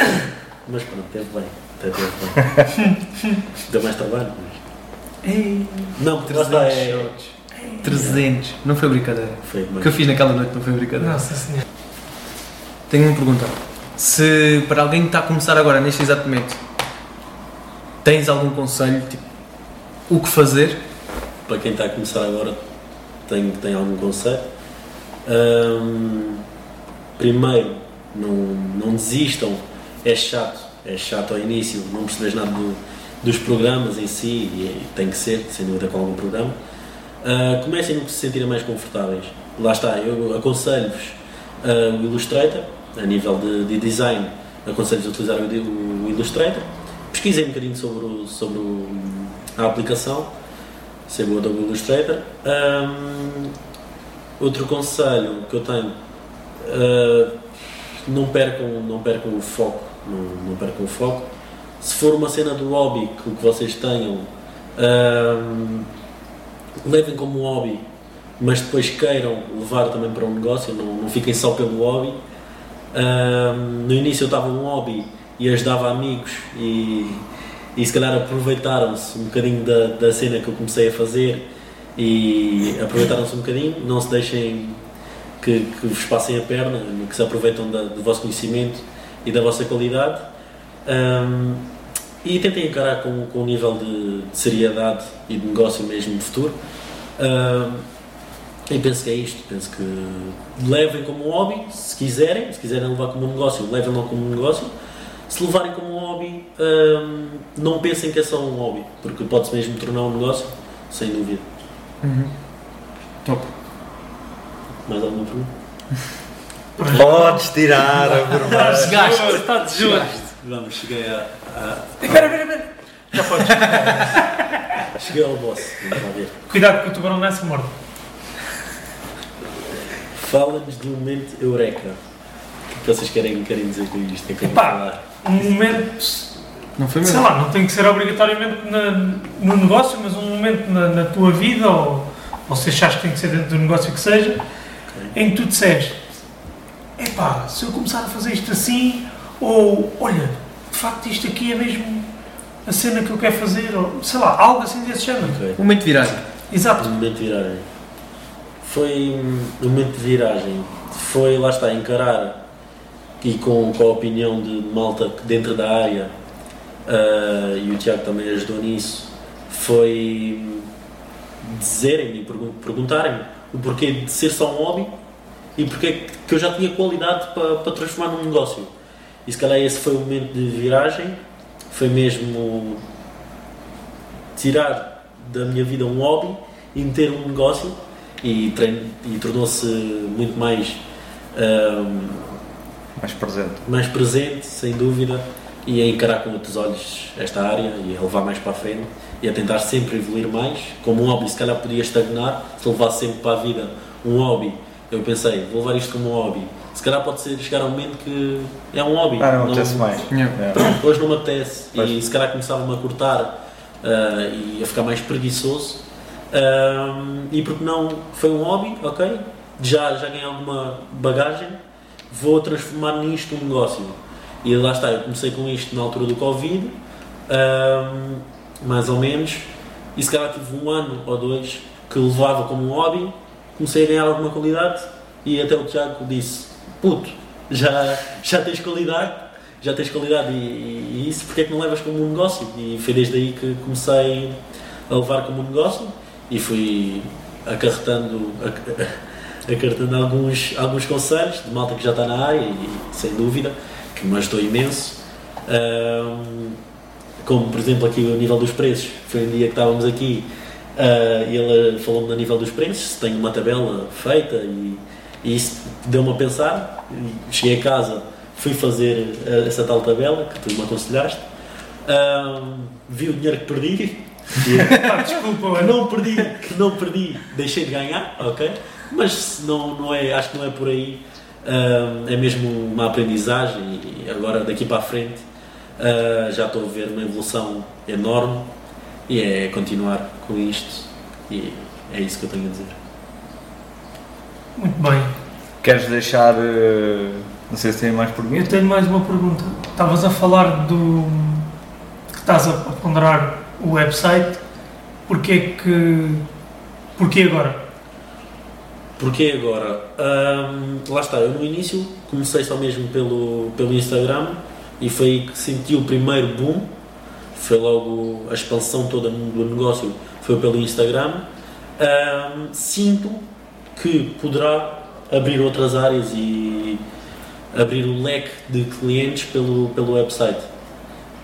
Mas pronto, teve bem. Até bem. Deu mais trabalho, mas. Ei, Não, porque lá 300 está é. shots. 300. Não foi brincadeira. Foi O que eu fiz naquela noite não foi brincadeira. nossa senhora. Tenho uma pergunta. Se para alguém que está a começar agora, neste exato momento, tens algum conselho, tipo, o que fazer? Para quem está a começar agora, tem, tem algum conselho? Primeiro, não, não desistam. É chato. É chato ao início, não percebes nada do- dos programas em si, e tem que ser, sem dúvida, com algum programa. Ah, comecem no que se sentirem mais confortáveis. Lá está, eu aconselho-vos ah, o Illustrator, a nível de, de design, aconselho-vos a utilizar o, o Illustrator. Pesquisem um bocadinho sobre, o- sobre o- a aplicação, ser o Adobe Illustrator. Ahm, outro conselho que eu tenho, ah, não, percam, não percam o foco, não, não percam o foco. Se for uma cena do hobby que, que vocês tenham, levem como hobby, mas depois queiram levar também para um negócio, não, não fiquem só pelo hobby. No início eu estava um hobby e ajudava amigos e, e se calhar aproveitaram-se um bocadinho da, da cena que eu comecei a fazer e aproveitaram-se um bocadinho, não se deixem que, que vos passem a perna, que se aproveitam da- do vosso conhecimento e da vossa qualidade. Ahm, e tentem encarar com, com um nível de, de seriedade e de negócio mesmo de futuro. Ah, e penso que é isto, penso que levem como um hobby, se quiserem, se quiserem levar como um negócio, levem-no como um negócio. Se levarem como um hobby, não pensem que é só um hobby, porque pode-se mesmo tornar um negócio, sem dúvida. Uhum. Top. Mais alguma pergunta? Podes tirar a vermelha. Desgaste. Está desgaste. Vamos, cheguei a, a- Espera, espera, espera. Já podes. cheguei ao boss. Cuidado que o tubarão nessa morde. Fala-nos do momento Eureka. O que vocês querem, querem dizer com isto? É? Um momento, Não foi sei mesmo? lá, não tem que ser obrigatoriamente na- no negócio, mas um momento na, na tua vida, ou, ou se achares que tem que ser dentro do negócio que seja, em que tu disseste, epá, se eu começar a fazer isto assim, ou olha, de facto isto aqui é mesmo a cena que eu quero fazer, ou sei lá, algo assim desse género. Ok. Momento de viragem. Exato. O momento de viragem. Foi o momento de viragem. Foi, lá está, encarar e com, com a opinião de malta dentro da área, ah, e o Tiago também ajudou nisso, foi hum, dizerem e pergun- perguntarem o porquê de ser só um hobby e porque que eu já tinha qualidade para, para transformar num negócio. E se calhar esse foi o momento de viragem, foi mesmo tirar da minha vida um hobby e meter um negócio e, e tornou-se muito mais, ahm, Mais presente. mais presente, sem dúvida, e a encarar com outros olhos esta área e a levar mais para a frente e a tentar sempre evoluir mais. Como um hobby, se calhar podia estagnar, se levasse sempre para a vida um hobby. Eu pensei, vou levar isto como um hobby. Se calhar pode ser chegar a um momento que é um hobby. Ah, não acontece mais. Yeah. É. Hoje não me apetece e Pois. se calhar começava-me a cortar ah, e a ficar mais preguiçoso. Ahm, e porque não foi um hobby, ok? Já, já ganhei alguma bagagem, vou transformar nisto um negócio. E lá está, eu comecei com isto na altura do Covid, ahm, mais ou menos, e se calhar tive um ano ou dois que levava como um hobby, comecei a ganhar alguma qualidade e até o Tiago disse, puto, já, já tens qualidade, já tens qualidade e, e- isso porque é que não levas como um negócio? E foi desde aí que comecei a levar como um negócio e fui acarretando, ac- acarretando alguns, alguns conselhos de malta que já está na área e sem dúvida que me ajudou imenso. Ahm, como por exemplo aqui o nível dos preços, foi um dia que estávamos aqui ah, e ele falou-me a nível dos preços, se tenho uma tabela feita e, e isso deu-me a pensar. Cheguei a casa, fui fazer ah, essa tal tabela que tu me aconselhaste, Ahm, vi o dinheiro que perdi, Pá, desculpa, que não perdi, que não perdi, deixei de ganhar, ok? Mas não, não é, acho que não é por aí. Ahm, é mesmo uma aprendizagem e agora daqui para a frente ah, já estou a ver uma evolução enorme e é continuar com isto e é isso que eu tenho a dizer. Muito bem. Queres deixar. eh, Não sei se tem mais Eu perguntas. tenho mais uma pergunta. Estavas a falar do. que estás a ponderar o website. Porquê que. Porquê agora? Porquê agora? Lá está, eu no início comecei só mesmo pelo, pelo Instagram e foi aí que senti o primeiro boom. Foi logo a expansão toda do negócio foi pelo Instagram. Ahm, sinto que poderá abrir outras áreas e abrir o leque de clientes pelo, pelo website.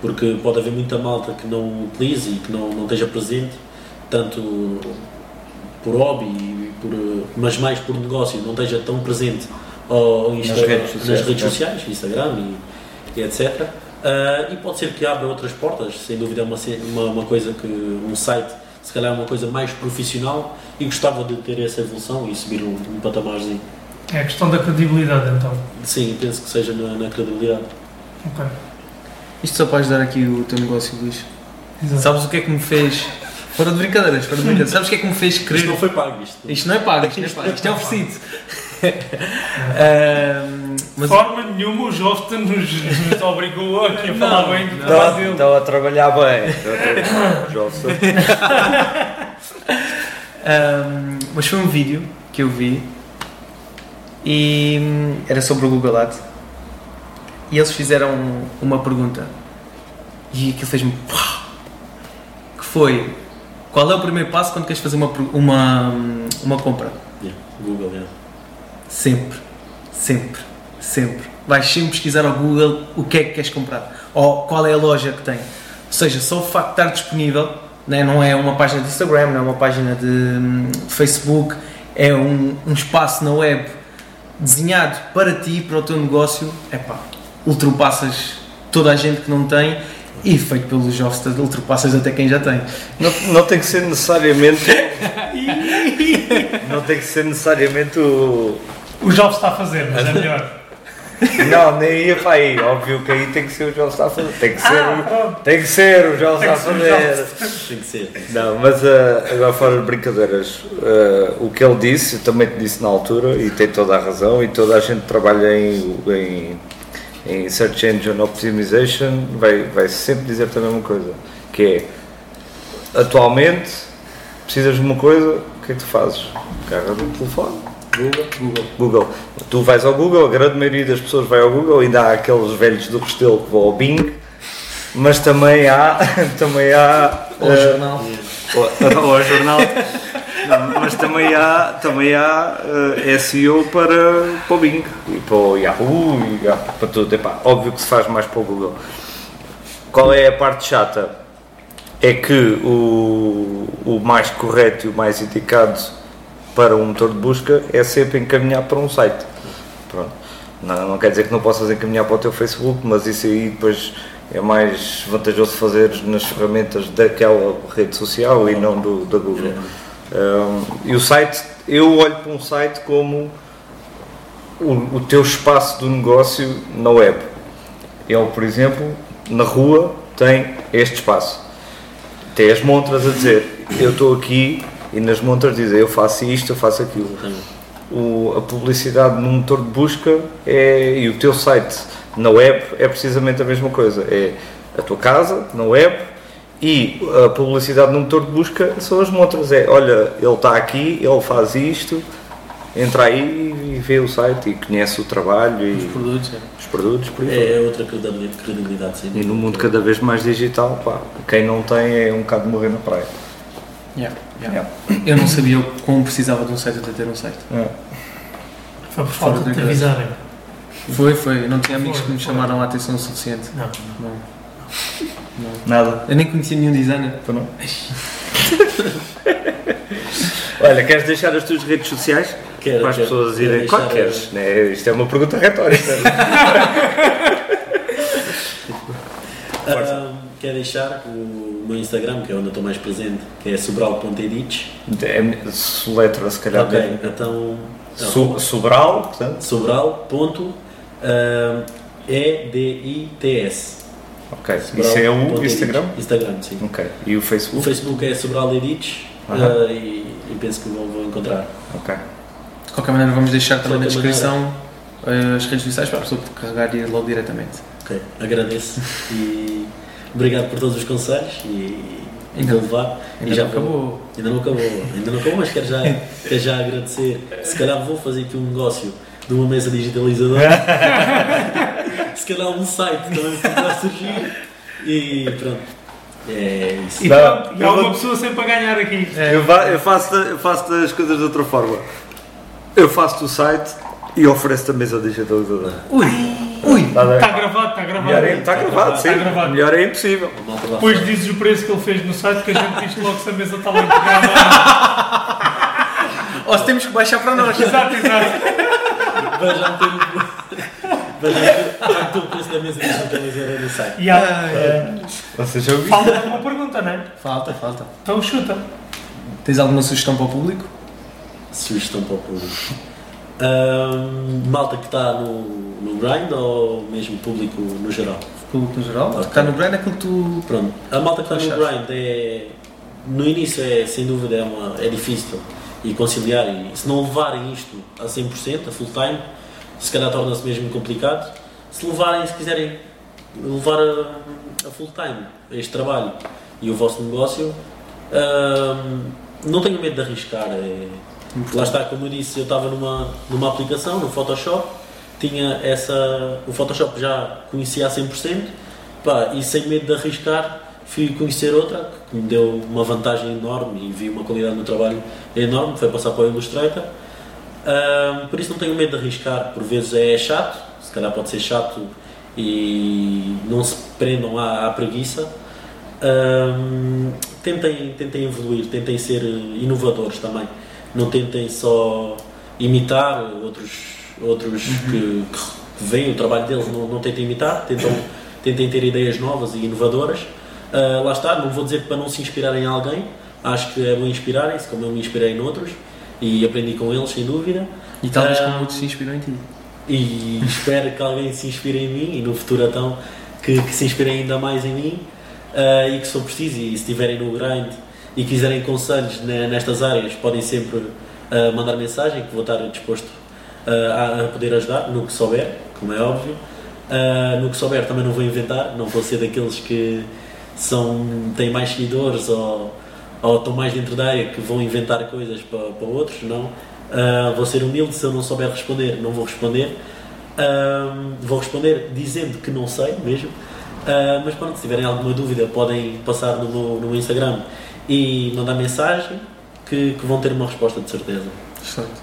Porque pode haver muita malta que não utilize e que não, não esteja presente, tanto por hobby, por, mas mais por negócio, não esteja tão presente ao, ao Insta- Nas redes sociais, nas redes sociais, Instagram e, e etc. Ah, e pode ser que abra outras portas, sem dúvida é uma, uma, uma coisa que um site, se calhar é uma coisa mais profissional e gostava de ter essa evolução e subir um, um patamarzinho. É a questão da credibilidade, então. Sim, penso que seja na, na credibilidade. Ok. Isto só para ajudar aqui o teu negócio, Luís. Exato. Sabes o que é que me fez? Fora de brincadeiras, fora de brincadeiras. Sabes o que é que me fez Isto querer? não foi pago, isto. Isto não é pago, isto não é pago, isto é oferecido. Ahm, mas De forma nenhuma o Jofta nos, nos obrigou a falar bem do trabalho Estão dele. estão a trabalhar bem. Estão a tra- Já sei. Ahm, mas foi um vídeo que eu vi e hum, era sobre o Google Ads e eles fizeram uma pergunta E aquilo fez-me. Que foi. Qual é o primeiro passo quando queres fazer uma, uma, uma compra? Yeah, Google, yeah. Sempre, sempre, sempre. Vais sempre pesquisar ao Google o que é que queres comprar ou qual é a loja que tem. Ou seja, só o facto de estar disponível, né, não é uma página de Instagram, não é uma página de, hum, Facebook, é um, um espaço na web desenhado para ti, para o teu negócio. Epá, ultrapassas toda a gente que não tem e feito pelos jovens, ultrapassas até quem já tem. Não, não tem que ser necessariamente. não tem que ser necessariamente o. O jovem está a fazer, mas é melhor. Não, nem ia para aí. Óbvio que aí tem que ser o João fazer. Tem que ser, Ah, o, tem que ser o João Tem está a que ser o João. fazer. Tem que ser. Não, mas ah, agora fora de brincadeiras, ah, o que ele disse, eu também te disse na altura, e tem toda a razão, e toda a gente que trabalha em, em, em Search Engine Optimization vai, vai sempre dizer a mesma coisa, que é, atualmente, precisas de uma coisa, o que é que tu fazes? Carga do telefone. Google, Google. Google. Tu vais ao Google, a grande maioria das pessoas vai ao Google, ainda há aqueles velhos do Restelo que vão ao Bing, mas também há, também há Ou eh, jornal. ou, ou ao jornal. Não, mas também há, também há eh, SEO para, para o Bing e para o Yahoo e para tudo. Epá, óbvio que se faz mais para o Google. Qual é a parte chata? É que o, o mais correto e o mais indicado para um motor de busca é sempre encaminhar para um site. Pronto. Não, não quer dizer que não possas encaminhar para o teu Facebook, mas isso aí depois é mais vantajoso fazer nas ferramentas daquela rede social e não do, da Google. Um, e o site, eu olho para um site como o, o teu espaço do negócio na web. Ele, por exemplo, na rua tem este espaço. Tem as montras a dizer, eu estou aqui e nas montras dizem eu faço isto, eu faço aquilo. O- a publicidade no motor de busca é, e o teu site na web é precisamente a mesma coisa. É a tua casa na web e a publicidade no motor de busca são as montras. É, olha, ele está aqui, ele faz isto, entra aí e vê o site e conhece o trabalho Os e produtos. é. os produtos. Por fora. É outra credibilidade, credibilidade sim. E no mundo cada vez mais digital, pá, quem não tem é um bocado de morrer na praia. Yeah, yeah. Eu não sabia o como precisava de um site até ter um site. Foi por falta de te avisarem. Foi, foi. Eu não tinha amigos Foi, que me foi. chamaram a atenção o suficiente. Não. Não. não. Nada. Eu nem conhecia nenhum designer. Tu não? Olha, queres deixar as tuas redes sociais? Quero, para as quero- pessoas quero irem. Qual queres? Né? Isto é uma pergunta retórica. Quero deixar o meu Instagram, que é onde eu estou mais presente, que é sobral.edits. é soletra, se calhar. Ok, mesmo. então. Su- Sobral, portanto. Sobral.edits. Ok. Isso é o Instagram? Instagram, sim. Ok. E o O Facebook? Facebook é Sobral Edits Aham. ah, e, e penso que vão, vão encontrar. Ok. De qualquer maneira, vamos deixar também na descrição eh, as redes sociais para a pessoa carregar e ir logo diretamente. Ok, agradeço e obrigado por todos os conselhos e, e Ainda- vou levar. Ainda e já não vou- acabou. Ainda não acabou, ainda não acabou, mas quero já, quero já agradecer. Se calhar vou fazer aqui um negócio de uma mesa digitalizadora. Se calhar um site também poderá surgir. E pronto. É isso. E, e eu há uma vou- pessoa sempre a ganhar aqui. Eu, fa- eu faço, eu faço as coisas de outra forma. Eu faço o site e ofereço a mesa digitalizadora. Ui! Ui! Está? Está gravado, está gravado. Melhor é, está gravado, sim. Está gravado. Melhor é impossível. A lá Depois dizes o preço que ele fez no site que a gente diz logo se a mesa está bem pegada. Ou se temos que baixar para nós. exato, exato. Já meter o- preço da mesa digitalizadora no site. E há, eh, Vocês já ouviram? falta uma pergunta, não é? Falta, falta. Então chuta. Tens alguma sugestão para o público? Sugestão para o público. Ahm, malta que está no, no grind ou mesmo público no geral? Público no geral? Ok. Está no brand é aquilo que tu. Pronto, a malta que está no grind é. No início é sem dúvida é, uma, é difícil e conciliar e se não levarem isto a 100%, a full time, se calhar torna-se mesmo complicado. Se levarem, se quiserem levar a, a full time este trabalho e o vosso negócio, ahm, não tenham medo de arriscar. é- lá está, como eu disse, eu estava numa, numa aplicação, no Photoshop, tinha essa. O Photoshop já conhecia a 100% Pá, e sem medo de arriscar, fui conhecer outra que me deu uma vantagem enorme e vi uma qualidade no trabalho enorme, foi passar para o Illustrator. Ahm, por isso não tenho medo de arriscar, por vezes é chato, se calhar pode ser chato e não se prendam à, à preguiça. Ahm, tentem, tentem evoluir, tentem ser inovadores também. Não tentem só imitar outros, outros que, que veem o trabalho deles, não, não tentem imitar, tentam, tentem ter ideias novas e inovadoras. Ah, lá está, não vou dizer para não se inspirarem em alguém, acho que é bom inspirarem-se, como eu me inspirei em outros e aprendi com eles, sem dúvida. E talvez Ah, como outros se inspiram em ti. e espero que alguém se inspire em mim e no futuro então que, que se inspire ainda mais em mim ah, e que se for preciso e se estiverem no grind e quiserem conselhos ne- nestas áreas podem sempre ah, mandar mensagem que vou estar disposto ah, a, poder ajudar no que souber, como é óbvio Ah, no que souber também não vou inventar não vou ser daqueles que são, têm mais seguidores ou, ou estão mais dentro da área que vão inventar coisas para, para outros, não. Vou ser humilde, se eu não souber responder, não vou responder. Ah, vou responder dizendo que não sei mesmo. Mas pronto, se tiverem alguma dúvida, podem passar no meu, no meu Instagram e mandar mensagem que, que vão ter uma resposta de certeza. Excelente.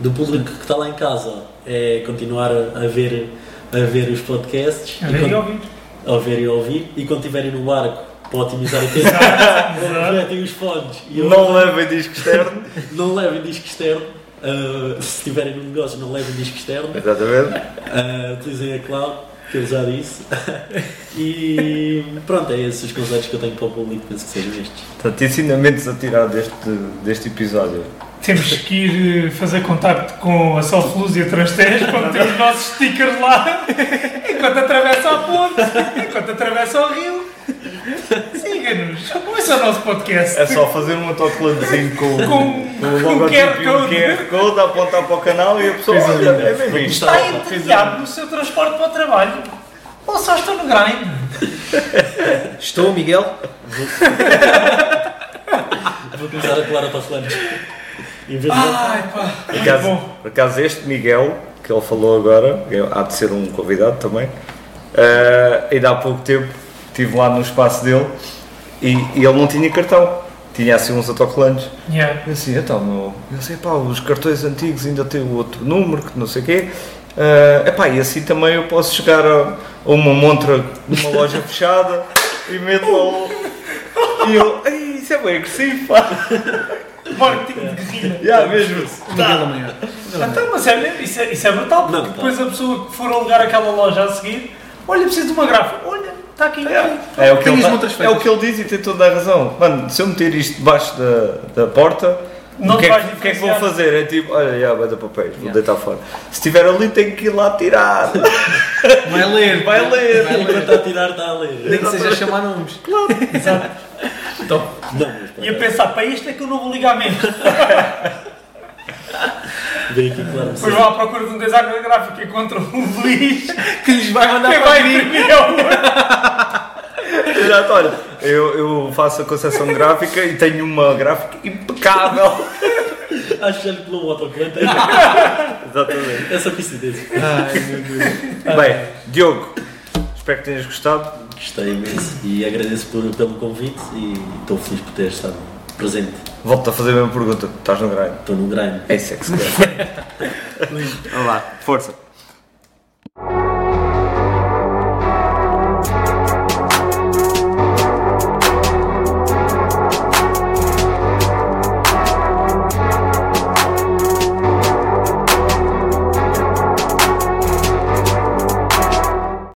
Do público que está lá em casa, é continuar a ver, a ver os podcasts. A ver e quando- ouvir. a ver e ouvir e quando estiverem no barco para otimizar o tempo metem os fones e Não levem disco externo. não levem disco externo uh, se estiverem no negócio não levem disco externo Exatamente. uh, utilizem a cloud que eu já disse e pronto, é esses os conselhos que eu tenho para o público penso que sejam estes Portanto, ensinamentos a tirar deste, deste episódio. Temos que ir eh, fazer contacto com a Solfluz e a Transteres para meter os nossos stickers lá enquanto atravessa a ponte, enquanto atravessa o rio. Siga-nos, ouça o nosso podcast. É só fazer um autocolantezinho com, Com- com o logotipo QR e um Code. QR Code, apontar para o canal e a pessoa Fez olha, é mesmo isto. Está entediado no seu transporte para o trabalho. Ou só estou no grind. Estou, Miguel. vou começar a colar autocolantes Ai pá, Por acaso, bom. por acaso este Miguel, que ele falou agora, que há de ser um convidado também, eh, ainda há pouco tempo estive lá no espaço dele e, e ele não tinha cartão. Tinha assim uns autocolantes. Yeah. Eu assim, então, meu, eu sei, pá, os cartões antigos ainda têm o outro número, que não sei o quê. Eh, epá, e assim também eu posso chegar a, a uma montra numa loja fechada e meto lá o... E eu, "Ei, isso é bem agressivo, pá. Marketing de guerrilha. Já, mesmo. Miguel amanhã. Então, mas é mesmo, isso é, isso é brutal, porque Não, tá. depois a pessoa que for alugar aquela loja a seguir, olha, preciso de uma gráfica, olha, está aqui. É o, que ele é o que ele diz e tem toda a razão. Mano, se eu meter isto debaixo da, da porta, Não o que, é que, o que é que vou fazer? É tipo, olha, já, vai dar papéis, vou Yeah. deitar fora. Se estiver ali, tenho que ir lá tirar. Vai ler. Vai ler. Vai enquanto ler. está a tirar está a ler Nem que seja chamar nomes. Exato. não, mas E a pensar, para isto é que eu não vou ligar mesmo. vem aqui claro Depois à procura de um designer gráfico e encontro um Luís Que lhes vai mandar que para vai imprimir Exato, olha, eu, eu faço a concepção gráfica e tenho uma gráfica impecável. acho que já lhe pulou um autocolante Exatamente. essa coincidência Ai, meu Deus. Bem, Diogo, espero que tenhas gostado. Gostei imenso e agradeço por, pelo convite e estou feliz por ter estado presente. Volto a fazer a mesma pergunta. Estás no grind? Estou no grind. É isso é que se quer. Vá lá, força.